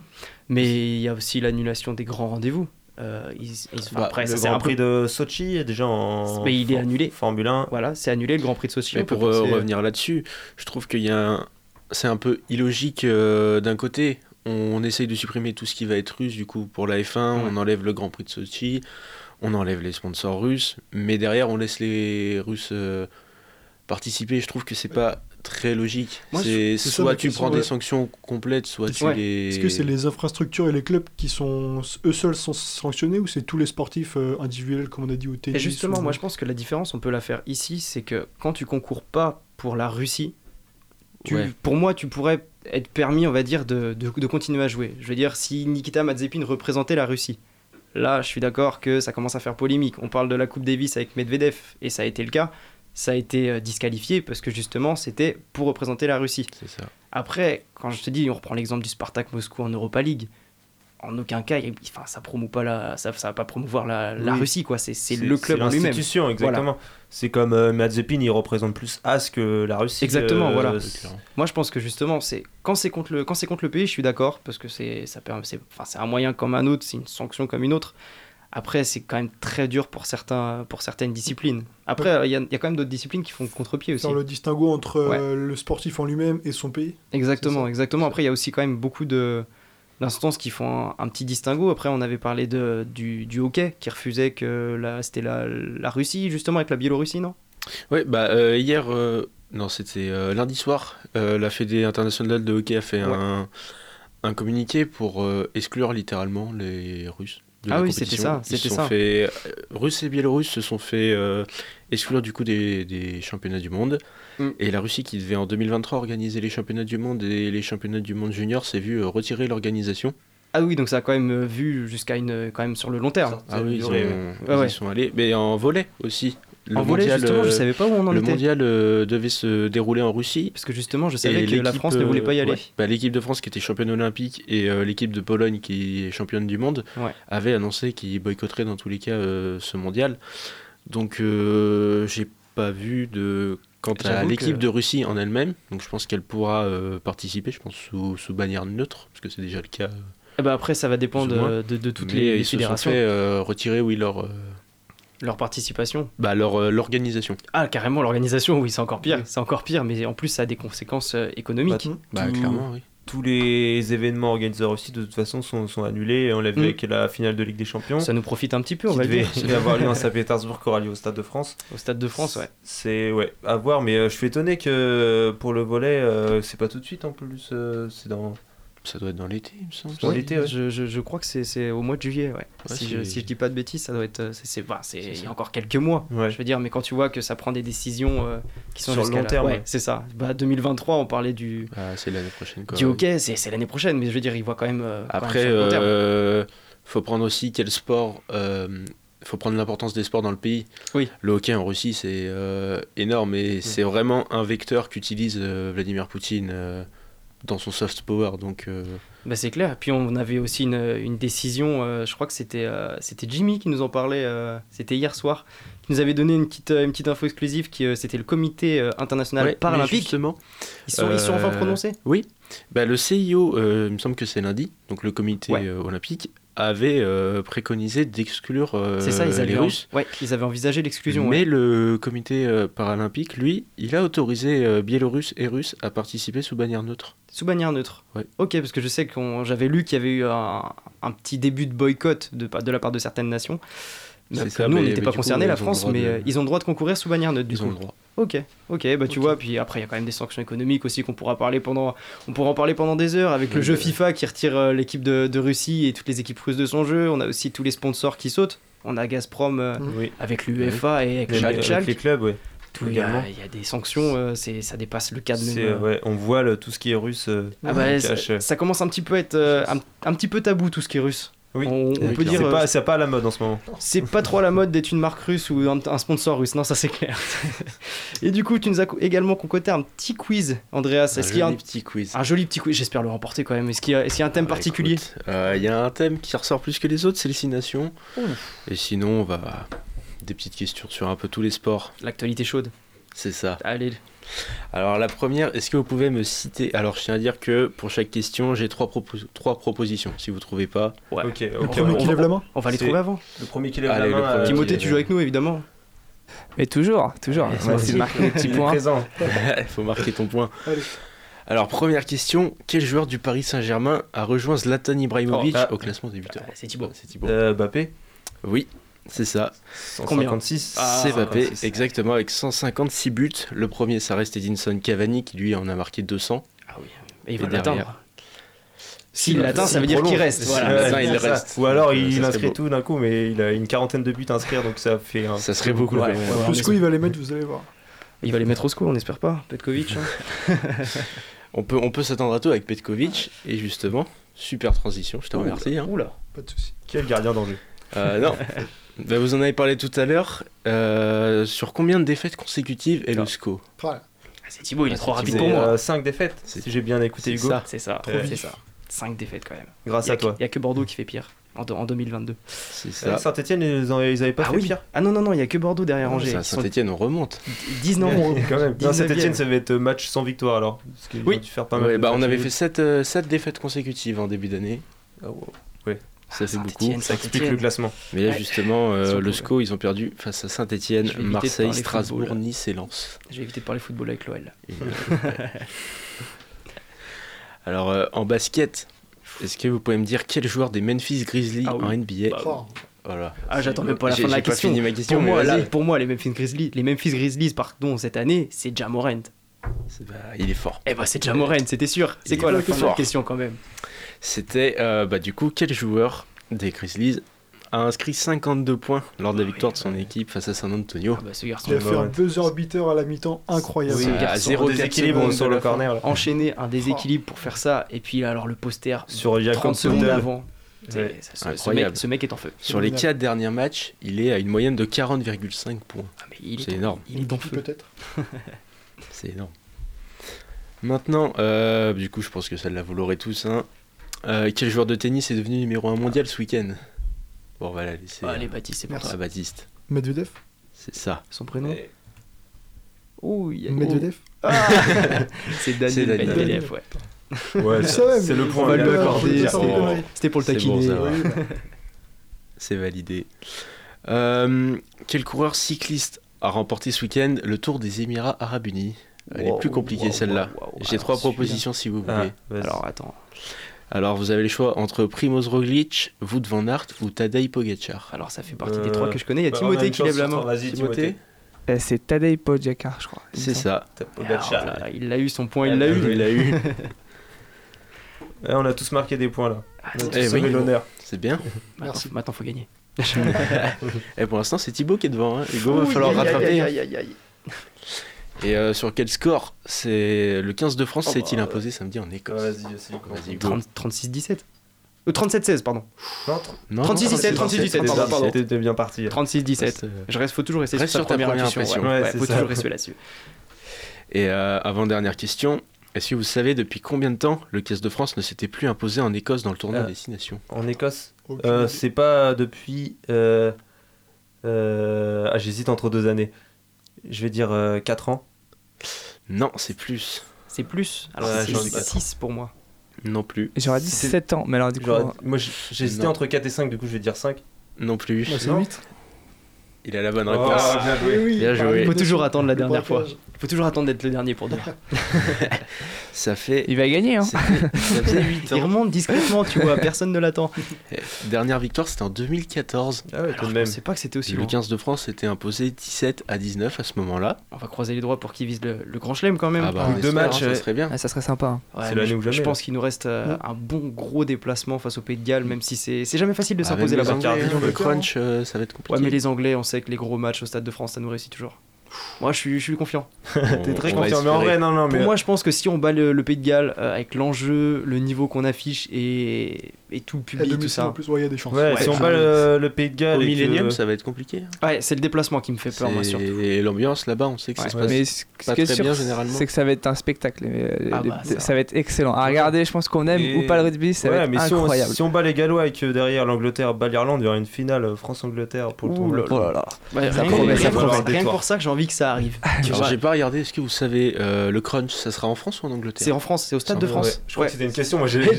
S9: Mais il y a aussi l'annulation des grands rendez-vous. Euh, ils- ils-
S10: Bah,
S9: après,
S10: le
S9: ça, c'est
S10: Grand
S9: peu-
S10: Prix de Sochi est déjà en
S9: Mais il est
S10: for-
S9: annulé.
S10: Formule 1.
S9: Voilà, c'est annulé le Grand Prix de Sochi.
S11: Mais pour euh, revenir là-dessus, je trouve qu'il y a un... C'est un peu illogique euh, d'un côté. On essaye de supprimer tout ce qui va être russe, du coup, pour la F1, on enlève le Grand Prix de Sochi, on enlève les sponsors russes, mais derrière, on laisse les Russes euh, participer. Je trouve que c'est pas très logique. C'est
S12: ça
S11: soit tu prends des sanctions complètes, soit tu
S12: Ouais.
S11: les...
S12: Est-ce que c'est les infrastructures et les clubs qui sont eux seuls sont sanctionnés ou c'est tous les sportifs euh, individuels comme on a dit au tennis
S9: Et justement,
S12: ou-
S9: moi je pense que la différence, on peut la faire ici, c'est que quand tu concours pas pour la Russie, tu,
S11: Ouais.
S9: pour moi, tu pourrais être permis, on va dire, de, de, de continuer à jouer. Je veux dire, si Nikita Mazepin représentait la Russie, là, je suis d'accord que ça commence à faire polémique. On parle de la Coupe Davis avec Medvedev, et ça a été le cas. Ça a été euh, disqualifié parce que justement, c'était pour représenter la Russie.
S11: C'est ça.
S9: Après, quand je te dis, on reprend l'exemple du Spartak Moscou en Europa League. En aucun cas, il- enfin, ça promeut pas la, ça, ça va pas promouvoir la, la
S10: Oui.
S9: Russie, quoi. C'est le club en lui-même.
S10: l'institution,
S9: Voilà.
S10: exactement. C'est comme euh, Mazepin, il représente plus As que la Russie.
S9: Exactement,
S10: euh,
S9: voilà.
S10: c'est-
S9: Moi, je pense que justement, c'est quand c'est contre le quand c'est contre le pays, je suis d'accord parce que c'est ça permet, c'est enfin c'est un moyen comme un autre, c'est une sanction comme une autre. Après, c'est quand même très dur pour certains pour certaines disciplines. Après, il y, a- il y a quand même d'autres disciplines qui font contre-pied aussi.
S12: faire le distinguo entre
S9: Ouais.
S12: euh, le sportif en lui-même et son pays.
S9: Exactement, exactement. Après, il y a aussi quand même beaucoup de d'instances qui font un, un petit distinguo. Après, on avait parlé de, du, du hockey qui refusait que c'était la, la Russie, justement, avec la Biélorussie, non?
S11: Ouais, bah euh, hier, euh, non, c'était euh, lundi soir, euh, la Fédé internationale de hockey a fait un, un communiqué pour euh, exclure littéralement les Russes. De
S9: Ah
S11: la
S9: oui, c'était ça,
S11: Ils se
S9: c'était
S11: sont
S9: ça.
S11: Fait, euh, Russes et Biélorusses se sont fait euh, exclure du coup des, des championnats du monde.
S9: Mm.
S11: Et la Russie qui devait en 2023 organiser les championnats du monde et les championnats du monde junior s'est vu euh, retirer l'organisation.
S9: Ah oui, donc ça a quand même vu jusqu'à une quand même sur le long terme.
S11: Ah oui, ils, ont-
S9: Ouais,
S11: ils y
S9: ouais.
S11: sont allés. Mais en volet aussi.
S9: En volley, justement, je savais pas où on en
S11: le
S9: était.
S11: mondial euh, devait se dérouler en Russie.
S9: Parce que justement, je savais que la France ne voulait pas y
S11: euh,
S9: aller.
S11: ouais, bah, l'équipe de France qui était championne olympique et euh, l'équipe de Pologne qui est championne du monde
S9: Ouais.
S11: avaient annoncé qu'ils boycotteraient dans tous les cas euh, ce mondial. Donc euh, j'ai pas vu de quant à l'équipe
S9: que-
S11: de Russie en elle-même. Donc je pense qu'elle pourra euh, participer, je pense sous, sous bannière neutre parce que c'est déjà le cas. euh,
S9: Eh ben après, ça va dépendre de, de- de toutes
S11: Mais
S9: les, les
S11: ils se sont
S9: fédérations.
S11: fait euh, retirer oui leur euh,
S9: Leur participation.
S11: bah, leur euh, l'organisation.
S9: Ah, carrément, l'organisation, oui, c'est encore pire. C'est encore pire, mais en plus, ça a des conséquences euh, économiques.
S11: Bah, clairement, oui.
S10: Tous les événements organisés en Russie, de toute façon, sont, sont annulés. On l'a vu
S9: Mm.
S10: avec la finale de Ligue des Champions.
S9: Ça nous profite un petit peu, on
S10: qui
S9: va le
S10: devait,
S9: dire.
S10: devait [laughs] avoir lieu en Saint-Pétersbourg, [laughs] qui aura lieu au Stade de France.
S9: Au Stade de France, ouais.
S10: C'est ouais, à voir, mais euh, je suis étonné que pour le volet, euh, c'est pas tout de suite en plus. euh, c'est dans.
S11: Ça doit être dans l'été, il me semble.
S10: Dans l'été, ouais.
S9: je, je- je crois que c'est- au mois de juillet, ouais.
S11: Ouais,
S9: si, je, si je dis pas de bêtises, ça doit être. euh, C'est bah, il y a encore quelques mois.
S10: Ouais.
S9: Je veux dire, mais quand tu vois que ça prend des décisions euh, qui sont
S10: Sur le
S9: jusqu'à
S10: long terme,
S9: ouais,
S10: ouais.
S9: c'est ça. Bah, 2023, on parlait du,
S11: Ah, c'est l'année prochaine. Quoi.
S9: du hockey, c'est c'est l'année prochaine, mais je veux dire, quand même. euh, quand même
S11: Après, euh, faut prendre aussi quel sport. euh, faut prendre l'importance des sports dans le pays.
S9: Oui.
S11: Le hockey en Russie, c'est euh, énorme et c'est vraiment un vecteur qu'utilise euh, Vladimir Poutine euh, dans son soft power. Donc, euh,
S9: Bah, c'est clair. Puis on avait aussi une, une décision, euh, je crois que c'était euh, c'était Jimmy qui nous en parlait, euh, c'était hier soir, qui nous avait donné une petite, une petite info exclusive, qui c'était le comité international
S11: ouais,
S9: paralympique.
S11: justement,
S9: Ils sont, ils sont enfin prononcés
S11: Oui. Bah, le CIO, il me semble que c'est lundi, donc le comité
S9: Ouais.
S11: olympique, avait euh, préconisé d'exclure euh,
S9: C'est ça, ils
S11: les
S9: avaient,
S11: Russes.
S9: ouais, ils avaient envisagé l'exclusion.
S11: Mais
S9: ouais.
S11: le comité euh, paralympique, lui, il a autorisé Biélorusses et Russes à participer sous bannière neutre.
S9: Sous bannière neutre.
S11: Ouais.
S9: Ok, parce que je sais que j'avais lu qu'il y avait eu un, un petit début de boycott de, de la part de certaines nations. Que
S11: ça,
S9: nous, on n'était pas concernés, la France, mais
S11: de-
S9: euh, ils ont le droit de concourir sous bannière neutre, du
S11: Ils
S9: coup.
S11: ont le droit.
S9: Ok, ok, bah tu vois, puis après il y a quand même des sanctions économiques aussi qu'on pourra parler pendant, on pourra en parler pendant des heures avec le jeu
S11: bah,
S9: FIFA qui retire euh, l'équipe de, de Russie et toutes les équipes russes de son jeu. On a aussi tous les sponsors qui sautent. On a Gazprom euh,
S10: Oui.
S9: avec l'UEFA et avec
S10: les clubs, oui.
S9: Tout, il y, a, il y a des sanctions, euh, c'est, ça dépasse le cadre même. Euh,
S10: ouais, on voit le- tout ce qui est russe. euh,
S9: Ah bah, ça, ça commence un petit peu à être euh, un, un petit peu tabou tout ce qui est russe.
S10: Oui.
S9: On, on
S10: Oui,
S9: peut dire
S10: c'est
S9: euh,
S10: pas, c'est pas à la mode en ce moment.
S9: c'est pas trop à la mode d'être une marque russe ou un, un sponsor russe, non ça c'est clair. [laughs] Et du coup tu nous as également concocté un petit quiz, Andreas.
S11: Un
S9: Est-ce qu'il y a un
S11: joli petit quiz.
S9: un joli petit quiz J'espère le remporter quand même. Est-ce qu'il y a, y un thème
S11: Bah,
S9: particulier
S11: euh, Il y a un thème qui ressort plus que les autres, c'est les six nations. Et sinon, on va des petites questions sur un peu tous les sports.
S9: L'actualité chaude.
S11: C'est ça.
S9: Allez.
S11: Alors la première, est-ce que vous pouvez me citer Alors je tiens à dire que pour chaque question, j'ai trois, propos- trois propositions. Si vous trouvez pas,
S9: Ouais.
S10: Ok,
S12: Le premier
S10: on
S12: qui
S10: va-
S12: lève la main
S9: On va les trouver avant.
S10: Le premier qui lève
S11: Allez,
S10: la main. euh,
S9: Timothée, tu joues avec nous évidemment.
S13: Mais toujours, toujours.
S9: C'est
S13: essayer de marquer des petits
S10: il [laughs]
S11: il faut marquer ton point.
S12: Allez.
S11: Alors première question, quel joueur du Paris Saint-Germain a rejoint Zlatan Ibrahimovic
S10: Oh, ah.
S11: au classement des buteurs
S9: Ah, c'est Thibaut.
S11: C'est Thibaut.
S10: Euh, Mbappé.
S11: Oui, c'est ça.
S10: 156.
S9: Ah,
S10: 156.
S11: exactement, avec 156 buts. Le premier, ça reste Edinson Cavani, qui lui en a marqué 200.
S9: Ah oui. Et il va l'atteindre. S'il l'atteint, ça veut dire qu'il reste. Voilà.
S11: Il reste.
S10: Ou alors
S11: Donc,
S10: il inscrit
S11: beau.
S10: tout d'un coup, mais il a une quarantaine de buts à inscrire, donc ça fait un.
S11: Ça serait beaucoup.
S9: Ouais, ouais,
S12: il va les mettre, vous allez voir.
S9: Il va les mettre au score, on espère pas. Petkovic. hein. [laughs]
S11: On peut, on peut s'attendre à tout avec Petkovic. Et justement, super transition, je te remercie. hein.
S9: Oula.
S12: Pas de soucis.
S10: Quel gardien d'enjeu.
S11: Euh, non. [laughs] Bah, vous en avez parlé tout à l'heure. Euh, sur combien de défaites consécutives est le SCO
S12: Voilà.
S9: Ah, C'est Thibaut, il est
S11: Ah,
S9: trop
S11: c'est
S9: rapide pour moi.
S10: 5 défaites,
S11: C'est-
S10: si j'ai bien écouté Hugo.
S9: C'est ça,
S10: Euh,
S9: c'est ça. 5 défaites quand même.
S10: Grâce à toi.
S9: Il y a que Bordeaux qui fait pire en, en 2022.
S11: C'est ça.
S10: Saint-Etienne, ils, ont- ils avaient pas
S9: ah
S10: fait
S9: oui.
S10: pire.
S9: Ah non, non, non, il y a que Bordeaux derrière Angers. Ils sont
S11: Saint-Etienne, on remonte.
S9: 10 non.
S10: Quand même. Non,
S9: 19e.
S10: Saint-Etienne, ça va être match sans victoire alors. Parce
S9: Oui.
S10: dû faire pas mal
S11: Ouais, bah, on avait fait 7, défaites consécutives en début d'année.
S10: Ah, wow.
S11: Ça fait beaucoup.
S10: Ça explique le classement.
S11: Mais là,
S9: Ouais.
S11: justement, euh, le. SCO, ils ont perdu face à Saint-Etienne, Marseille, Strasbourg,
S9: football.
S11: Nice et Lens.
S9: J'ai évité de parler football avec l'OL. [laughs]
S11: Alors, euh, en basket, est-ce que vous pouvez me dire quel joueur des Memphis Grizzlies
S9: Ah oui.
S11: en NBA
S9: Bah.
S11: Voilà.
S9: Ah, j'attends même pas la fin de la
S11: j'ai pas
S9: question.
S11: fini ma question,
S9: pour, moi, là, pour moi, les Memphis Grizzlies, les Memphis Grizzlies, pardon, cette année, c'est Jamorant.
S11: Bah, il est fort.
S9: Eh bah, c'est Jamorant, c'était sûr. C'est quoi la fin de la question quand même?
S11: C'était, euh, bah, du coup, quel joueur des Grizzlies a inscrit 52 points lors de la
S9: Ah
S11: victoire de son
S9: ouais.
S11: équipe face à San Antonio?
S9: Ah bah, ce garçon.
S12: Il a fait un buzzer beater à la mi-temps incroyable.
S9: Oui,
S11: à
S10: déséquilibre sur le corner. là. [laughs]
S9: Enchaîner un déséquilibre pour faire ça, et puis alors le poster
S10: Sur Jacob
S9: 30 secondes avant. C'est-
S10: Ouais.
S9: ça- ce- mec, ce mec est en feu.
S11: Sur les
S12: Phénoménal.
S11: 4 derniers matchs, il est à une moyenne de 40,5 points.
S9: Ah, mais il est,
S11: C'est énorme.
S9: Il est en feu.
S12: peut-être [laughs]
S11: C'est énorme. Maintenant, euh, du coup, je pense que celle-là, vous l'aurez tous. Hein. Euh, quel joueur de tennis est devenu numéro 1 mondial ce week-end Bon, on va la laisser.
S9: Allez, Baptiste, c'est pour toi.
S11: Baptiste.
S12: Medvedev
S11: C'est ça.
S9: Son prénom Oh, il y a-
S12: Medvedev
S9: Ah C'est [laughs]
S11: C'est
S9: Daniel
S11: Daniel.
S9: Medvedev, ouais.
S10: Ouais, c'est le
S9: On
S10: point.
S12: c'est
S9: C'était
S12: bon.
S9: pour- le
S11: C'est bon,
S9: taquiner.
S12: Oui, bah,
S11: C'est validé. Euh, quel coureur cycliste a remporté ce week-end le Tour des Émirats Arabes Unis? Elle
S9: Wow,
S11: est plus compliquée
S9: wow,
S11: celle-là.
S9: wow, wow.
S11: J'ai
S9: Alors,
S11: trois propositions si vous voulez.
S10: Ah.
S9: Alors attends.
S11: Alors vous avez les choix entre Primoz Roglic, Wout van Aert ou Tadej Pogacar.
S9: Alors ça fait partie
S10: Euh,
S9: des trois que je connais. Il y a
S10: bah,
S9: Timothée qui lève la main.
S10: Vas-y,
S11: Timothée
S13: Euh, C'est Tadej Pogacar, je crois. il
S11: C'est ça.
S9: Alors
S10: Pogacar.
S9: là, il a eu son point, il
S10: Ah,
S9: l'a eu.
S11: Il a eu. [laughs]
S10: On a tous marqué des points là.
S9: Ah,
S11: Eh oui.
S10: l'honneur.
S11: C'est bien. [laughs]
S9: Maintenant, maintenant, faut gagner. [laughs]
S11: Et pour l'instant, c'est Thibaut qui est devant. Hein. Hugo, va
S9: Ouh,
S11: falloir rattraper.
S9: aïe,
S11: hein.
S9: aïe, aïe, aïe.
S11: Et euh, sur quel score c'est le 15 de France
S9: Oh,
S11: s'est-il
S9: bah,
S11: imposé samedi en Écosse
S10: Vas-y.
S11: Vas-y, Hugo.
S9: 30 36-17. Euh, 37-16, pardon.
S11: Non,
S9: 36, 17, 36, 17, pardon, pardon.
S10: T'es bien parti.
S9: 36-17.
S11: Reste, euh,
S9: Je reste, faut toujours rester
S11: Reste
S9: sur,
S11: sur
S9: ta première,
S11: impression.
S9: Ouais,
S10: Ouais,
S9: ouais,
S10: c'est
S9: faut
S10: ça.
S9: toujours rester là-dessus.
S11: Et euh, avant-dernière question. Est-ce que vous savez depuis combien de temps le 15 de France ne s'était plus imposé en Écosse dans le tournoi
S10: Euh,
S11: Destination
S10: En Écosse
S12: aucune
S10: Euh,
S12: idée.
S10: C'est pas depuis. euh, euh, Ah, j'hésite entre deux années. Je vais dire 4 ans.
S11: Non, c'est plus.
S9: C'est plus. Alors
S10: Ouais,
S9: c'est
S10: j'en ai pas.
S9: 6 pour moi.
S11: Non plus.
S13: J'aurais dit 7 ans, mais alors du coup.
S10: Moi j'ai hésité entre 4 et 5, du coup je vais dire 5.
S11: Non plus.
S12: Bah, c'est
S10: Non.
S12: 8.
S11: Il a la bonne
S10: Oh,
S11: réponse.
S10: bien joué.
S12: Oui, oui,
S11: Bien
S12: par
S11: joué.
S9: Il faut toujours attendre la dernière fois. Il faut toujours attendre d'être le dernier pour dire. [laughs]
S11: Ça fait.
S13: Il va gagner, hein.
S11: Ça faisait 8 [laughs]
S9: Il
S11: ans.
S9: remonte discrètement, tu vois, personne ne l'attend.
S11: Eh, Dernière victoire, c'était en 2014.
S10: Ah ouais,
S9: Je pensais pas que c'était aussi
S11: Le
S9: loin.
S11: 15 de France était imposé 17 à 19 à ce moment-là.
S9: On va croiser les doigts pour qu'il vise le, le grand chelem quand même.
S11: Ah bah,
S10: Ah, deux
S11: espère,
S10: matchs,
S11: hein, ça serait bien.
S13: Ah, ça serait sympa. hein.
S9: Ouais,
S10: C'est
S9: mais
S10: l'année
S9: je,
S10: ou jamais,
S9: je
S10: là.
S9: pense qu'il nous reste euh, un bon gros déplacement face au Pays de Galles, même si c'est c'est jamais facile de
S11: Ah,
S9: s'imposer là-bas.
S11: le crunch, euh, ça va être compliqué.
S9: Ouais, mais les Anglais, on sait que les gros matchs au Stade de France, ça nous réussit toujours. Moi, je suis, je suis confiant. [laughs]
S11: T'es
S10: Très confiant, mais en vrai, non, non,
S9: Pour
S10: mais.
S9: moi, je pense que si on bat le, le Pays de Galles euh, avec l'enjeu, le niveau qu'on affiche et, et tout le public, tout ça.
S12: en plus, ouais, il y a des chances.
S10: Ouais,
S9: Ouais,
S10: si on
S9: ah,
S10: bat le, le Pays de Galles.
S11: Au
S10: et que-
S11: Millennium, ça va être compliqué. hein.
S9: Ouais, c'est le déplacement qui me fait peur, moi, surtout.
S11: Et l'ambiance là-bas, on sait que ça se passe
S13: Mais
S11: pas très
S13: sûr,
S11: bien généralement.
S13: c'est que ça va être un spectacle.
S9: Ah
S13: les-
S9: bah,
S13: ça.
S9: ça.
S13: va être excellent. À regarder, je pense qu'on aime
S10: Et-
S13: ou pas le rugby, ça
S10: ouais,
S13: va être
S10: mais si on,
S13: incroyable.
S10: si on bat les Gallois et que derrière l'Angleterre bat l'Irlande, il y aura une finale France-Angleterre pour le tournoi.
S13: Oh là là.
S9: Ouais,
S13: Ça
S9: rien,
S13: promet,
S9: rien
S13: ça
S9: pour-
S10: promet.
S9: rien que pour ça que j'ai envie que ça arrive. Vois.
S11: j'ai pas regardé, est-ce que vous savez, euh, le crunch, ça sera en France ou en Angleterre?
S9: C'est en France, c'est au Stade de France.
S10: Je crois que c'était une question, moi j'ai [laughs]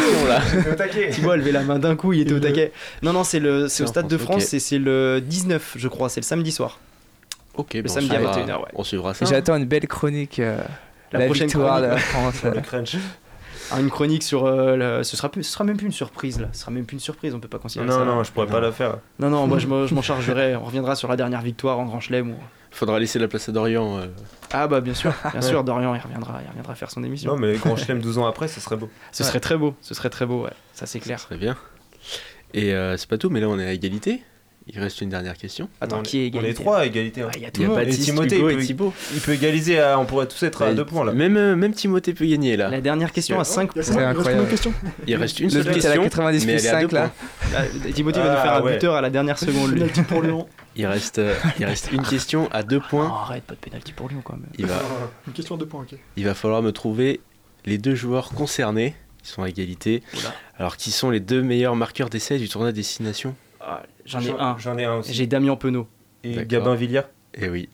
S11: Question là.
S10: J'étais au taquet. [laughs]
S9: Thibaut a levé la main d'un coup, il était au taquet. Non, non, c'est le, c'est au Stade de
S11: France,
S9: et c'est le 19, je crois, c'est le samedi soir.
S11: Ok,
S9: Le
S11: bon,
S9: samedi
S11: on
S9: à
S11: suivra-
S9: 21h, ouais.
S11: On suivra ça.
S13: J'attends une belle chronique. euh,
S9: La
S13: la,
S9: prochaine
S13: victoire de
S9: chronique.
S13: la France.
S10: Le crunch.
S9: Ah, Une chronique sur. euh, le- ce, sera plus, ce sera même plus une surprise là. Ce sera même plus une surprise, on peut pas considérer
S10: Non,
S9: ça.
S10: non, je pourrais pas la faire.
S9: Non, non, moi je me- je m'en chargerai. On reviendra sur la dernière victoire en Grand Chelem. Ou...
S11: Faudra laisser la place à Dorian. euh,
S9: Ah, bah bien sûr, bien sûr, Dorian il reviendra, il reviendra faire son émission.
S10: Non, mais Grand Chelem 12 ans après, ce serait beau.
S9: Ce
S11: Ouais.
S9: serait très beau, ce serait très beau, ouais, ça c'est clair.
S11: Très bien. Et euh, c'est pas tout, mais là on est à égalité. Il reste une dernière question.
S9: Attends,
S10: on,
S9: qui est
S10: on est trois à égalité. hein.
S9: Ouais, Il y a tout
S11: Il y
S9: le
S11: a
S9: monde.
S11: Baptiste,
S10: Et Timothée,
S11: Hugo
S10: il
S11: et Thibaut.
S10: Il peut égaliser, à, on pourrait tous être à deux points là.
S11: Même, euh, même Timothée peut gagner là.
S9: La dernière question à 5
S12: Il y a
S13: C'est
S12: il reste
S13: incroyable.
S11: Il reste une
S13: Le
S11: seule
S13: but,
S11: question.
S13: la 90 plus
S11: à
S13: 5
S11: deux
S13: là.
S11: points.
S9: Timothée va nous
S10: Ah,
S9: faire un buteur à la dernière [laughs] seconde.
S12: Penalty pour Lyon.
S11: Il reste, euh, [laughs] il reste une question à deux
S9: Oh,
S11: points.
S9: arrête, pas de pénalty pour Lyon quand même.
S11: Il va, [laughs]
S12: Une question à deux points, ok.
S11: il va falloir me trouver les deux joueurs concernés. Ils sont à égalité.
S9: Oula.
S11: Alors, qui sont les deux meilleurs marqueurs d'essai du tournoi Destination?
S9: Ah, J'en ai un.
S10: J'en ai un aussi.
S9: J'ai Damien Penaud.
S10: Et. Gabin Villiers.
S11: Eh oui.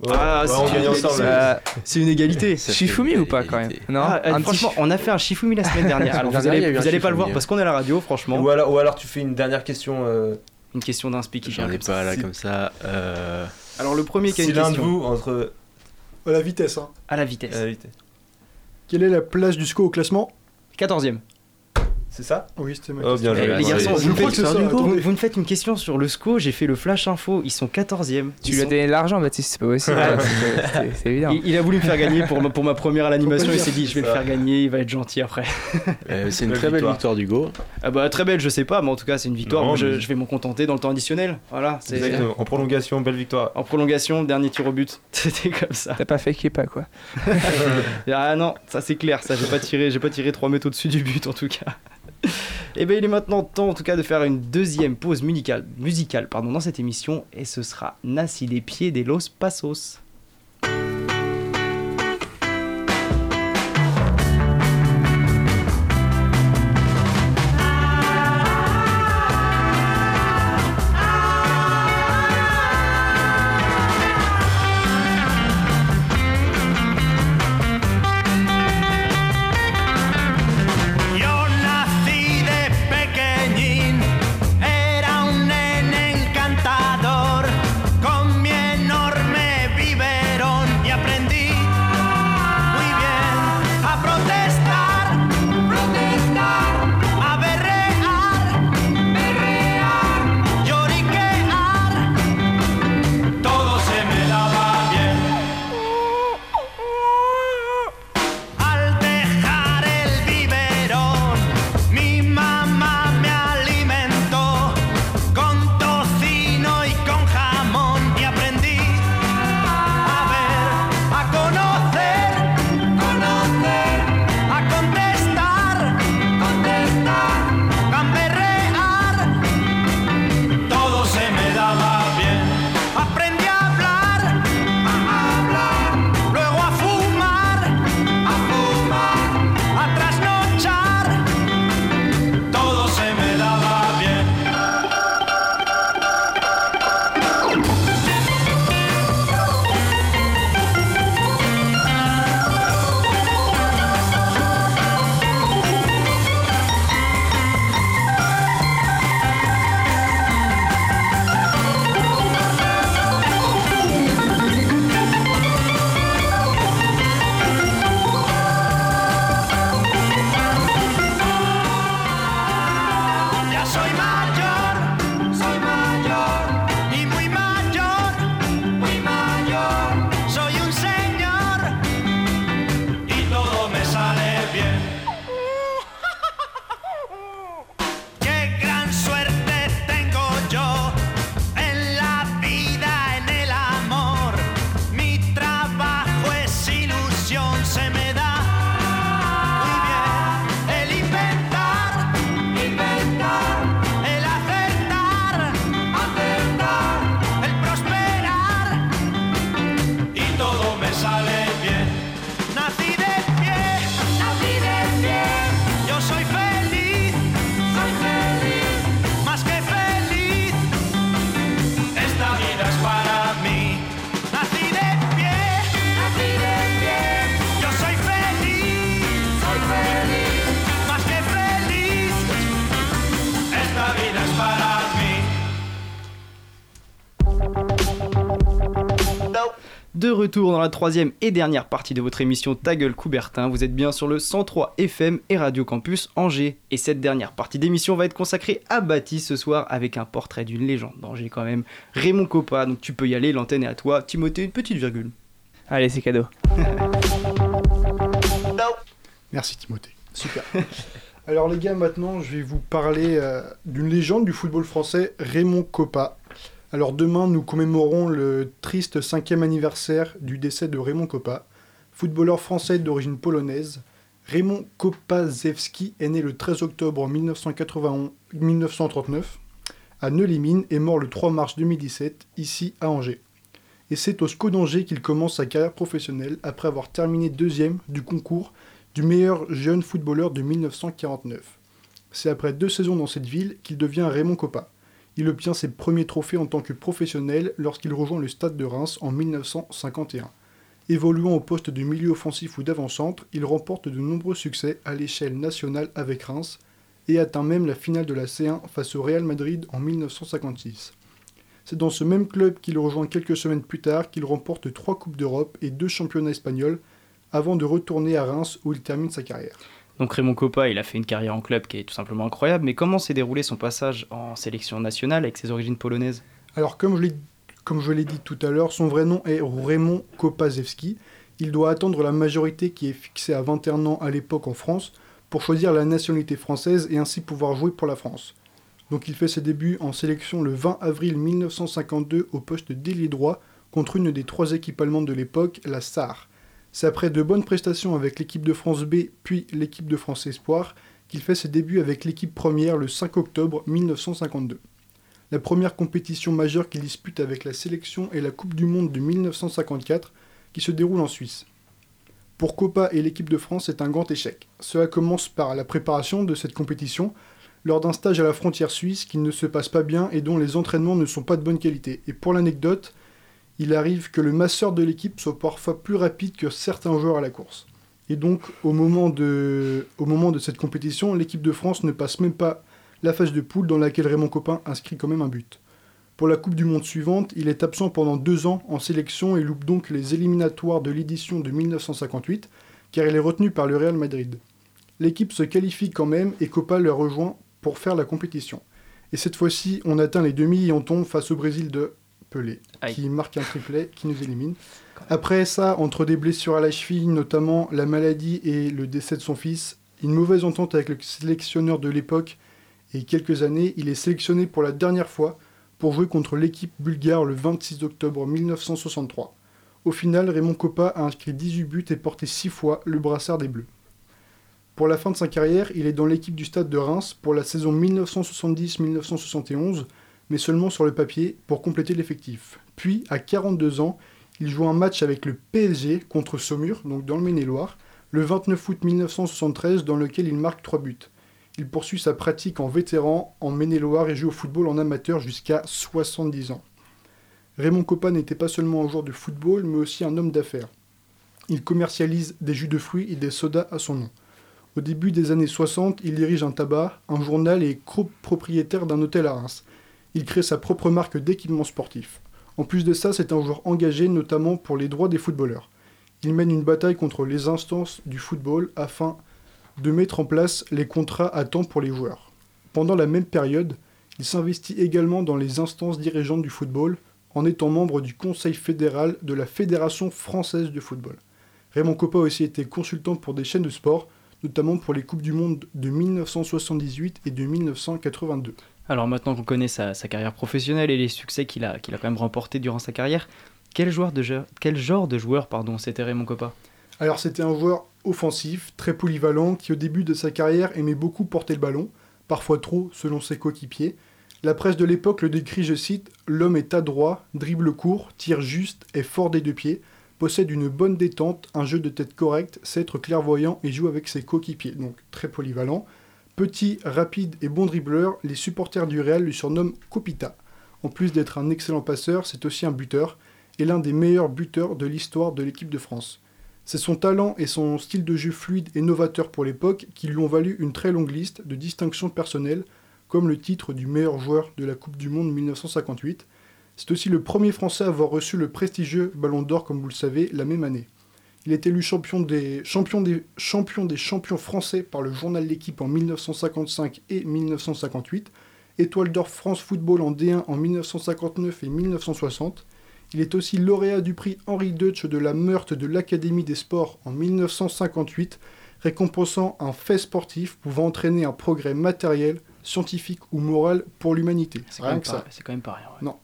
S10: Ouais,
S9: Ah,
S10: ouais,
S9: c'est
S10: on
S9: une
S10: gagne
S9: égalité.
S10: ensemble.
S13: Euh,
S9: C'est une
S13: Shifumi
S11: une
S13: ou pas quand même. Non
S9: Ah, euh,
S13: petit
S9: franchement, on a fait un Shifumi la semaine dernière. [laughs] Alors,
S11: La
S9: vous allez, vous pas le voir parce qu'on est à la radio, franchement.
S10: Ou alors, ou alors tu fais une dernière question. euh,
S9: Une question d'un speak qui vient
S11: J'en ai pas là comme ça. Euh,
S9: Alors, le premier qui a
S10: si
S9: une
S10: l'un de
S9: question.
S10: vous entre.
S12: À la vitesse, hein.
S9: À la vitesse.
S10: euh, vite.
S12: Quelle est la place du SCO au classement?
S9: 14ème.
S10: C'est ça?
S12: Oui, c'était ma
S10: Oh,
S12: question.
S10: bien
S9: Eh,
S10: joué.
S9: les garçons, vous, faites,
S12: ça,
S9: vous me faites une question sur le SCO, j'ai fait le flash info, ils sont 14e.
S13: Tu lui as
S9: sont-
S13: donné de l'argent, Baptiste, c'est pas possible. C'est- c'est- C'est évident.
S9: il, il a voulu me faire gagner pour ma, pour ma première à l'animation, il s'est dit je vais le faire gagner, il va être gentil après. [laughs]
S11: euh, c'est une très belle
S10: victoire.
S11: d'Hugo.
S9: Ah bah très belle, je sais pas, mais en tout cas c'est une victoire,
S10: Non,
S9: Moi, je,
S10: mais-
S9: je vais m'en contenter dans le temps additionnel. Voilà, c'est
S10: Exactement. En prolongation, belle victoire.
S9: en prolongation, dernier tir au but, [laughs] c'était comme ça.
S13: T'as pas fait pas quoi. [laughs]
S9: Ah non, ça c'est clair, ça j'ai pas tiré, j'ai pas tiré 3 mètres au-dessus du but en tout cas. Et ben il est maintenant temps en tout cas de faire une deuxième pause musicale, musicale pardon, dans cette émission et ce sera Nassi des pieds des Los Pasos. Retour dans la troisième et dernière partie de votre émission Ta gueule Coubertin, vous êtes bien sur le 103 FM et Radio Campus Angers. Et cette dernière partie d'émission va être consacrée à Baptiste ce soir avec un portrait d'une légende d'Angers quand même, Raymond Coppa. Donc tu peux y aller, l'antenne est à toi. Timothée, une petite virgule.
S13: Allez, c'est cadeau.
S12: Merci Timothée. Super. [laughs] Alors les gars, maintenant je vais vous parler euh, d'une légende du football français, Raymond Coppa. Alors demain, nous commémorons le triste cinquième anniversaire du décès de Raymond Coppa, footballeur français d'origine polonaise. Raymond Kopazewski est né le 13 octobre 1991 1939 à Neulémine et mort le 3 mars 2017 ici à Angers. Et c'est au SCO d'Angers qu'il commence sa carrière professionnelle après avoir terminé deuxième du concours du meilleur jeune footballeur de 1949. C'est après deux saisons dans cette ville qu'il devient Raymond Coppa. Il obtient ses premiers trophées en tant que professionnel lorsqu'il rejoint le stade de Reims en 1951. Évoluant au poste de milieu offensif ou d'avant-centre, il remporte de nombreux succès à l'échelle nationale avec Reims et atteint même la finale de la C1 face au Real Madrid en 1956. C'est dans ce même club qu'il rejoint quelques semaines plus tard qu'il remporte trois Coupes d'Europe et deux championnats espagnols avant de retourner à Reims où il termine sa carrière.
S9: Donc Raymond Coppa, il a fait une carrière en club qui est tout simplement incroyable, mais comment s'est déroulé son passage en sélection nationale avec ses origines polonaises?
S12: Alors comme je l'ai dit tout à l'heure, son vrai nom est Raymond Kopazewski. Il doit attendre la majorité qui est fixée à 21 ans à l'époque en France pour choisir la nationalité française et ainsi pouvoir jouer pour la France. Donc il fait ses débuts en sélection le 20 avril 1952 au poste d'ailier droit contre une des trois équipes allemandes de l'époque, la SAR. C'est après de bonnes prestations avec l'équipe de France B puis l'équipe de France Espoir qu'il fait ses débuts avec l'équipe première le 5 octobre 1952. La première compétition majeure qu'il dispute avec la sélection est la Coupe du Monde de 1954 qui se déroule en Suisse. Pour Copa et l'équipe de France, c'est un grand échec. Cela commence par la préparation de cette compétition lors d'un stage à la frontière suisse qui ne se passe pas bien et dont les entraînements ne sont pas de bonne qualité. Et pour l'anecdote, il arrive que le masseur de l'équipe soit parfois plus rapide que certains joueurs à la course. Et donc, au moment de, cette compétition, l'équipe de France ne passe même pas la phase de poule dans laquelle Raymond Copin inscrit quand même un but. Pour la Coupe du Monde suivante, il est absent pendant deux ans en sélection et loupe donc les éliminatoires de l'édition de 1958, car il est retenu par le Real Madrid. L'équipe se qualifie quand même et Copa le rejoint pour faire la compétition. Et cette fois-ci, on atteint les demi et on tombe face au Brésil de Pelé, qui marque un triplet qui nous élimine. Après ça, entre des blessures à la cheville, notamment la maladie et le décès de son fils, une mauvaise entente avec le sélectionneur de l'époque et quelques années, il est sélectionné pour la dernière fois pour jouer contre l'équipe bulgare le 26 octobre 1963. Au final, Raymond Coppa a inscrit 18 buts et porté 6 fois le brassard des Bleus. Pour la fin de sa carrière, il est dans l'équipe du Stade de Reims pour la saison 1970-1971, mais seulement sur le papier pour compléter l'effectif. Puis, à 42 ans, il joue un match avec le PSG contre Saumur, donc dans le Maine-et-Loire, le 29 août 1973, dans lequel il marque 3 buts. Il poursuit sa pratique en vétéran en Maine-et-Loire et joue au football en amateur jusqu'à 70 ans. Raymond Coppa n'était pas seulement un joueur de football, mais aussi un homme d'affaires. Il commercialise des jus de fruits et des sodas à son nom. Au début des années 60, il dirige un tabac, un journal et est copropriétaire d'un hôtel à Reims. Il crée sa propre marque d'équipements sportifs. En plus de ça, c'est un joueur engagé notamment pour les droits des footballeurs. Il mène une bataille contre les instances du football afin de mettre en place les contrats à temps pour les joueurs. Pendant la même période, il s'investit également dans les instances dirigeantes du football en étant membre du Conseil fédéral de la Fédération française de football. Raymond Coppa a aussi été consultant pour des chaînes de sport, notamment pour les Coupes du Monde de 1978 et de 1982.
S9: Alors maintenant qu'on connaît sa, carrière professionnelle et les succès qu'il a, quand même remportés durant sa carrière, quel, joueur de quel genre de joueur pardon, c'était Raymond Coppa?
S12: Alors c'était un joueur offensif, très polyvalent, qui au début de sa carrière aimait beaucoup porter le ballon, parfois trop selon ses coéquipiers. La presse de l'époque le décrit, je cite, L'homme est adroit, dribble court, tire juste, est fort des deux pieds, possède une bonne détente, un jeu de tête correct, sait être clairvoyant et joue avec ses coéquipiers. Donc très polyvalent. Petit, rapide et bon dribbleur, les supporters du Real lui surnomment Copita. En plus d'être un excellent passeur, c'est aussi un buteur, et l'un des meilleurs buteurs de l'histoire de l'équipe de France. C'est son talent et son style de jeu fluide et novateur pour l'époque qui lui ont valu une très longue liste de distinctions personnelles, comme le titre du meilleur joueur de la Coupe du Monde 1958. C'est aussi le premier Français à avoir reçu le prestigieux Ballon d'Or, comme vous le savez, la même année. Il est élu champion des, champion des, champion des champions français par le journal L'équipe en 1955 et 1958, étoile d'or France Football en D1 en 1959 et 1960. Il est aussi lauréat du prix Henri Deutsch de la Meurthe de l'Académie des sports en 1958, récompensant un fait sportif pouvant entraîner un progrès matériel, scientifique ou moral pour l'humanité.
S9: C'est quand, même
S12: que ça.
S9: pas- c'est quand même pas rien. ouais.
S12: Non.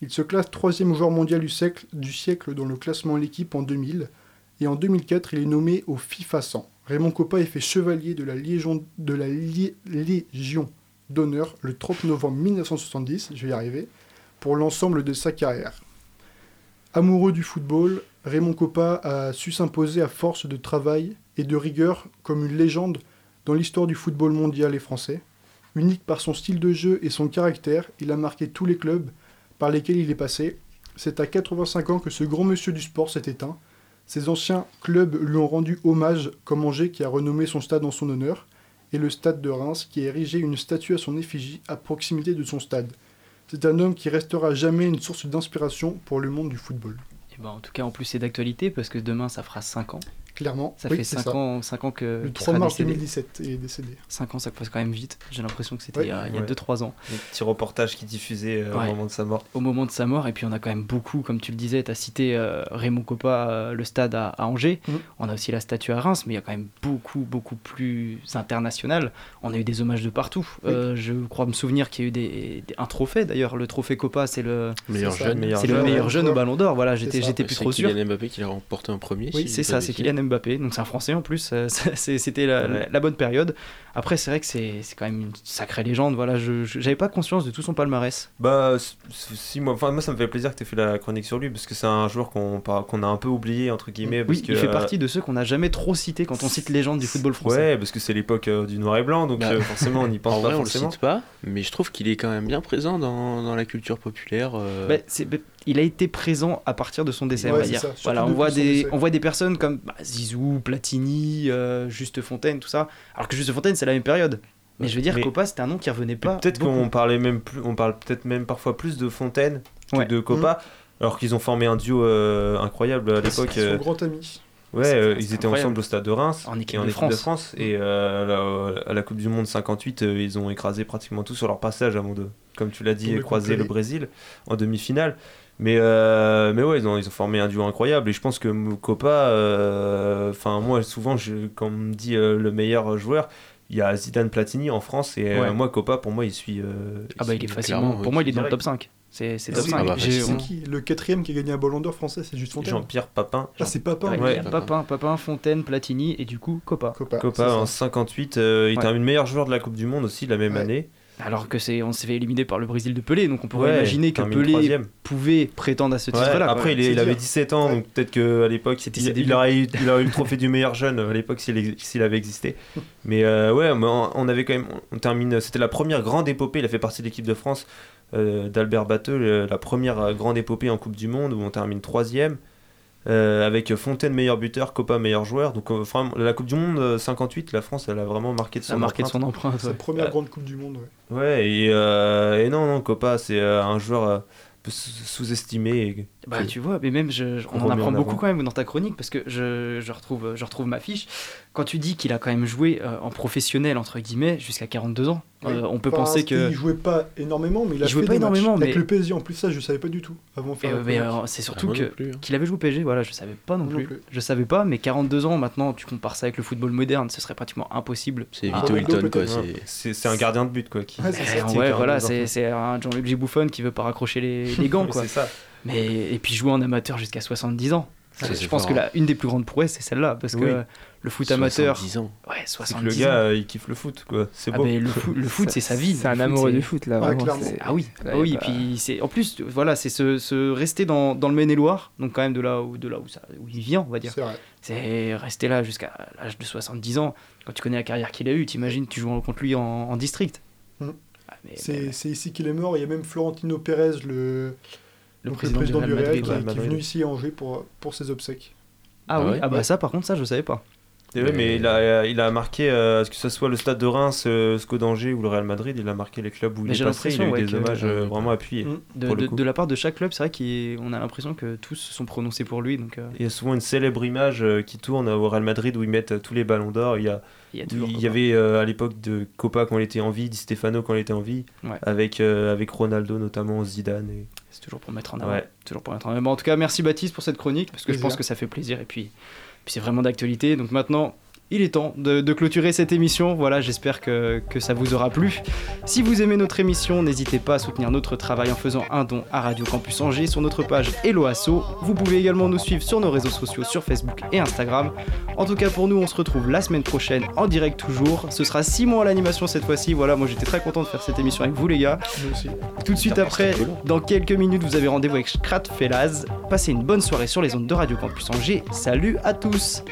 S12: Il se classe troisième joueur mondial du siècle, du siècle dans le classement L'équipe en 2000. Et en 2004, il est nommé au FIFA 100. Raymond Coppa est fait chevalier de la Légion, d'honneur le 30 novembre 1970, je vais y arriver, pour l'ensemble de sa carrière. Amoureux du football, Raymond Coppa a su s'imposer à force de travail et de rigueur comme une légende dans l'histoire du football mondial et français. Unique par son style de jeu et son caractère, il a marqué tous les clubs par lesquels il est passé. C'est à 85 ans que ce grand monsieur du sport s'est éteint. Ses anciens clubs lui ont rendu hommage, comme Angers qui a renommé son stade en son honneur, et le stade de Reims qui a érigé une statue à son effigie à proximité de son stade. C'est un homme qui restera jamais une source d'inspiration pour le monde du football.
S9: Et ben, en tout cas, en plus, c'est d'actualité parce que demain, ça fera 5 ans.
S12: Clairement,
S9: Ça
S12: oui,
S9: fait
S12: c'est
S9: 5
S12: ça.
S9: ans, 5 ans que.
S12: Le
S9: qu'il
S12: 3
S9: sera
S12: mars
S9: décédé.
S12: 2017 il est décédé.
S9: 5 ans, ça passe quand même vite. J'ai l'impression que c'était
S12: Ouais.
S9: il y a, il y a
S10: Ouais.
S9: 2-3 ans.
S10: Les petits reportages qui diffusaient euh,
S9: Ouais.
S10: au moment de sa mort.
S9: Au moment de sa mort, et puis on a quand même beaucoup, comme tu le disais, tu as cité euh, Raymond Coppa, euh, le stade à, à Angers.
S12: Mhm.
S9: On a aussi la statue à Reims, mais il y a quand même beaucoup, beaucoup plus international. On a eu des hommages de partout.
S12: Oui.
S9: Euh, je crois me souvenir qu'il y a eu des, des- un trophée d'ailleurs. Le trophée Coppa, c'est le
S11: Meilleur
S12: C'est
S11: jeune.
S10: meilleur
S9: c'est le meilleur jeune au Ballon d'Or. Voilà,
S12: C'est
S9: j'étais plus
S11: C'est
S9: trop sûr.
S11: Kylian Mbappé qui l'a remporté en premier.
S9: Oui, c'est ça, c'est. Kylian Mbappé. Donc c'est un Français en plus. euh, [laughs] C'était la, la- la bonne période. Après, c'est vrai que c'est c'est quand même une sacrée légende. Voilà, je j'avais pas conscience de tout son palmarès.
S10: Bah, si, moi, enfin, moi ça me fait plaisir que tu aies fait la chronique sur lui parce que c'est un joueur qu'on par- qu'on a un peu oublié, entre guillemets. Parce
S9: Oui,
S10: que,
S9: il fait
S10: euh,
S9: partie de ceux qu'on n'a jamais trop cités quand on cite légende du football français.
S10: Ouais, parce que c'est l'époque euh, du noir et blanc, donc
S11: Bah,
S10: euh, forcément on n'y pense
S11: En
S10: pas
S11: vrai, on le cite pas, mais je trouve qu'il est quand même bien présent dans, dans la culture populaire. euh,
S9: Bah, c'est- bah, il a été présent à partir de son décès,
S12: Ouais,
S9: on va dire.
S12: ça, surtout
S9: Voilà, on voit, des, on voit des personnes comme bah, Zizou, Platini, euh, Juste Fontaine, tout ça. Alors que Juste Fontaine, c'est la même période. Mais je veux dire,
S10: Mais-
S9: Copa, c'était un nom qui revenait pas.
S10: Peut-être qu'on parlait même plus, on parle peut-être même parfois plus de Fontaine que
S9: Ouais.
S10: de Copa, alors qu'ils ont formé un duo euh, incroyable à l'époque.
S12: Son
S10: euh,
S12: grand ami.
S10: Ouais, euh, ils étaient
S9: incroyable.
S10: ensemble au stade de Reims
S9: En équipe
S10: et en
S9: de
S10: équipe
S9: France.
S10: de France. Et euh, à, la, à la Coupe du Monde 58, euh, ils ont écrasé pratiquement tout sur leur passage avant de, comme tu l'as dit, croiser le. Brésil en demi-finale. Mais, euh, mais ouais, ils ont, ils ont formé un duo incroyable. Et je pense que Copa, euh, enfin, moi, souvent, je, quand on me dit euh, le meilleur joueur, il y a Zidane Platini en France. Et euh,
S9: Ouais.
S10: moi, Copa, pour moi, il suit. euh,
S9: Ah bah il est facilement. Pour moi, il est dans le top 5. C'est c'est
S12: Ah
S9: top
S12: oui,
S9: 5.
S11: ah bah.
S12: C'est qui Le quatrième qui a gagné un ballon d'or français, c'est juste Fontaine.
S10: Jean-Pierre Papin.
S12: Ah, c'est Papin.
S9: Ouais,
S12: oui.
S9: il y a Papin, Papin, Fontaine, Platini et du coup Copa.
S12: Copa.
S10: En
S12: ça.
S10: 58, euh, il
S9: Ouais.
S10: termine meilleur joueur de la Coupe du Monde aussi la même
S12: Ouais.
S10: année.
S9: Alors que c'est, on s'est fait éliminer par le Brésil de Pelé, donc on pourrait
S10: Ouais,
S9: imaginer que Pelé
S10: troisième.
S9: pouvait prétendre à ce titre-là.
S10: après, il, est-
S12: c'est
S10: il avait
S12: dire.
S10: 17 ans, donc peut-être qu'à l'époque,
S9: C'était
S10: il, il aurait eu, il aurait eu le trophée [laughs] du meilleur jeune à l'époque s'il avait existé. Mais euh, ouais, mais on avait quand même, on termine, c'était la première grande épopée. Il a fait partie de l'équipe de France euh, d'Albert Batteux, le- la première euh, grande épopée en Coupe du Monde où on termine troisième. Euh, avec Fontaine meilleur buteur, Copa meilleur joueur. Donc euh, vraiment, la Coupe du Monde euh, 58, la France, elle a vraiment marqué de
S9: Ça
S10: son
S9: a marqué de
S10: empreinte.
S9: son empreinte.
S12: Sa
S9: ouais.
S12: première
S10: Euh,
S12: grande Coupe du Monde. ouais.
S10: Ouais, et, euh, et non, non, Copa, c'est euh, un joueur euh, sous-estimé. et-
S9: Bah, tu vois, mais même, je, je- on
S10: On
S9: en apprend
S10: en
S9: beaucoup
S10: avant.
S9: quand même dans ta chronique parce que je, je retrouve, je retrouve ma fiche. Quand tu dis qu'il a quand même joué euh, en professionnel, entre guillemets, jusqu'à 42 ans,
S12: Oui.
S9: euh, on peut
S12: Enfin,
S9: penser que.
S12: Il jouait pas énormément, mais il a
S9: Il jouait
S12: fait
S9: pas
S12: des matchs.
S9: énormément,
S12: Avec
S9: mais-
S12: le PSG en plus, ça, je savais pas du tout. Avant
S9: euh, mais, euh, c'est surtout
S11: Ah,
S9: que
S11: hein.
S9: qu'il avait joué au PSG, voilà, je savais pas non
S12: Non
S9: plus.
S12: plus.
S9: Je savais pas, mais 42 ans maintenant, tu compares ça avec le football moderne, ce serait pratiquement impossible.
S11: C'est
S12: Ah,
S11: Vito Hilton, quoi. c'est-
S10: un gardien de but, quoi. Qui,
S12: Ouais,
S9: Eh,
S10: qui est
S9: ouais,
S10: un
S9: voilà, c'est un Jean-Luc qui veut pas raccrocher les, les [laughs] gants,
S10: Mais
S9: quoi.
S10: C'est ça.
S9: Mais, et puis jouer en amateur jusqu'à 70 ans.
S11: Ça,
S9: je pense
S11: fort,
S9: que
S11: hein.
S9: la, une des plus grandes prouesses, c'est celle-là. Parce que
S10: Oui.
S9: le foot amateur.
S11: 70 ans.
S9: Ouais,
S10: C'est que
S9: 70
S10: le gars,
S9: ans.
S10: euh, il kiffe le foot, quoi. C'est
S9: Ah,
S10: beau.
S9: mais le, foot, le foot, c'est sa vie.
S13: C'est un amoureux
S9: c'est-
S13: du foot, là.
S12: Ouais,
S9: Ah oui,
S13: Là,
S9: ah oui,
S13: pas-
S9: puis c'est en plus voilà, c'est ce, ce rester dans, dans le Maine-et-Loire, donc quand même de là où de là où ça où il vient, on va dire.
S12: C'est vrai.
S9: C'est rester là jusqu'à l'âge de 70 ans. Quand tu connais la carrière qu'il a eue, t'imagines tu joues contre lui en, en district.
S12: Mhm.
S9: Ah, mais-
S12: C'est
S9: mais-
S12: c'est ici qu'il est mort. Il y a même Florentino Pérez, le,
S9: le président,
S12: président
S9: du
S12: du
S9: Real Madrid.
S12: qui,
S9: ouais.
S12: qui est venu ici à Angers pour, pour ses obsèques.
S9: Ah,
S11: Ah
S9: oui,
S11: ouais
S9: ah bah ça par contre ça je savais pas.
S10: Et ouais, mais il a, il a marqué, euh, que ce soit le stade de Reims, euh, SCO d'Angers ou le Real Madrid, il a marqué les clubs où
S9: Mais
S10: il
S9: j'ai
S10: est passé. Il a eu
S9: ouais,
S10: des hommages euh, vraiment appuyés.
S9: Mm. De,
S10: pour le
S9: de-
S10: coup.
S9: de la part de chaque club, c'est vrai qu'on a l'impression que tous se sont prononcés pour lui. Donc, euh,
S10: Il y a souvent une célèbre image euh, qui tourne au Real Madrid où ils mettent euh, tous les ballons d'or. Il y a,
S9: Il y a toujours
S10: il y
S9: Copa.
S10: avait euh, à l'époque de Copa quand il était en vie, Di Stefano quand il était en vie,
S9: Ouais.
S10: avec, euh, avec Ronaldo notamment, Zidane. Et...
S9: C'est toujours pour mettre en avant.
S10: Ouais.
S9: Toujours pour mettre en avant. En tout cas, merci Baptiste pour cette chronique, parce que je pense que ça fait plaisir. Et puis, puis c'est vraiment d'actualité. Donc maintenant, il est temps de, de clôturer cette émission. Voilà, j'espère que, que ça vous aura plu. Si vous aimez notre émission, n'hésitez pas à soutenir notre travail en faisant un don à Radio Campus Angers sur notre page Hello Asso. Vous pouvez également nous suivre sur nos réseaux sociaux sur Facebook et Instagram. En tout cas, pour nous, on se retrouve la semaine prochaine en direct toujours. Ce sera Simon à l'animation cette fois-ci. Voilà, moi j'étais très content de faire cette émission avec vous, les gars.
S12: Aussi.
S9: Tout de suite après, dans quelques minutes, vous avez rendez-vous avec Scrat Felaz. Passez une bonne soirée sur les ondes de Radio Campus Angers. Salut à tous!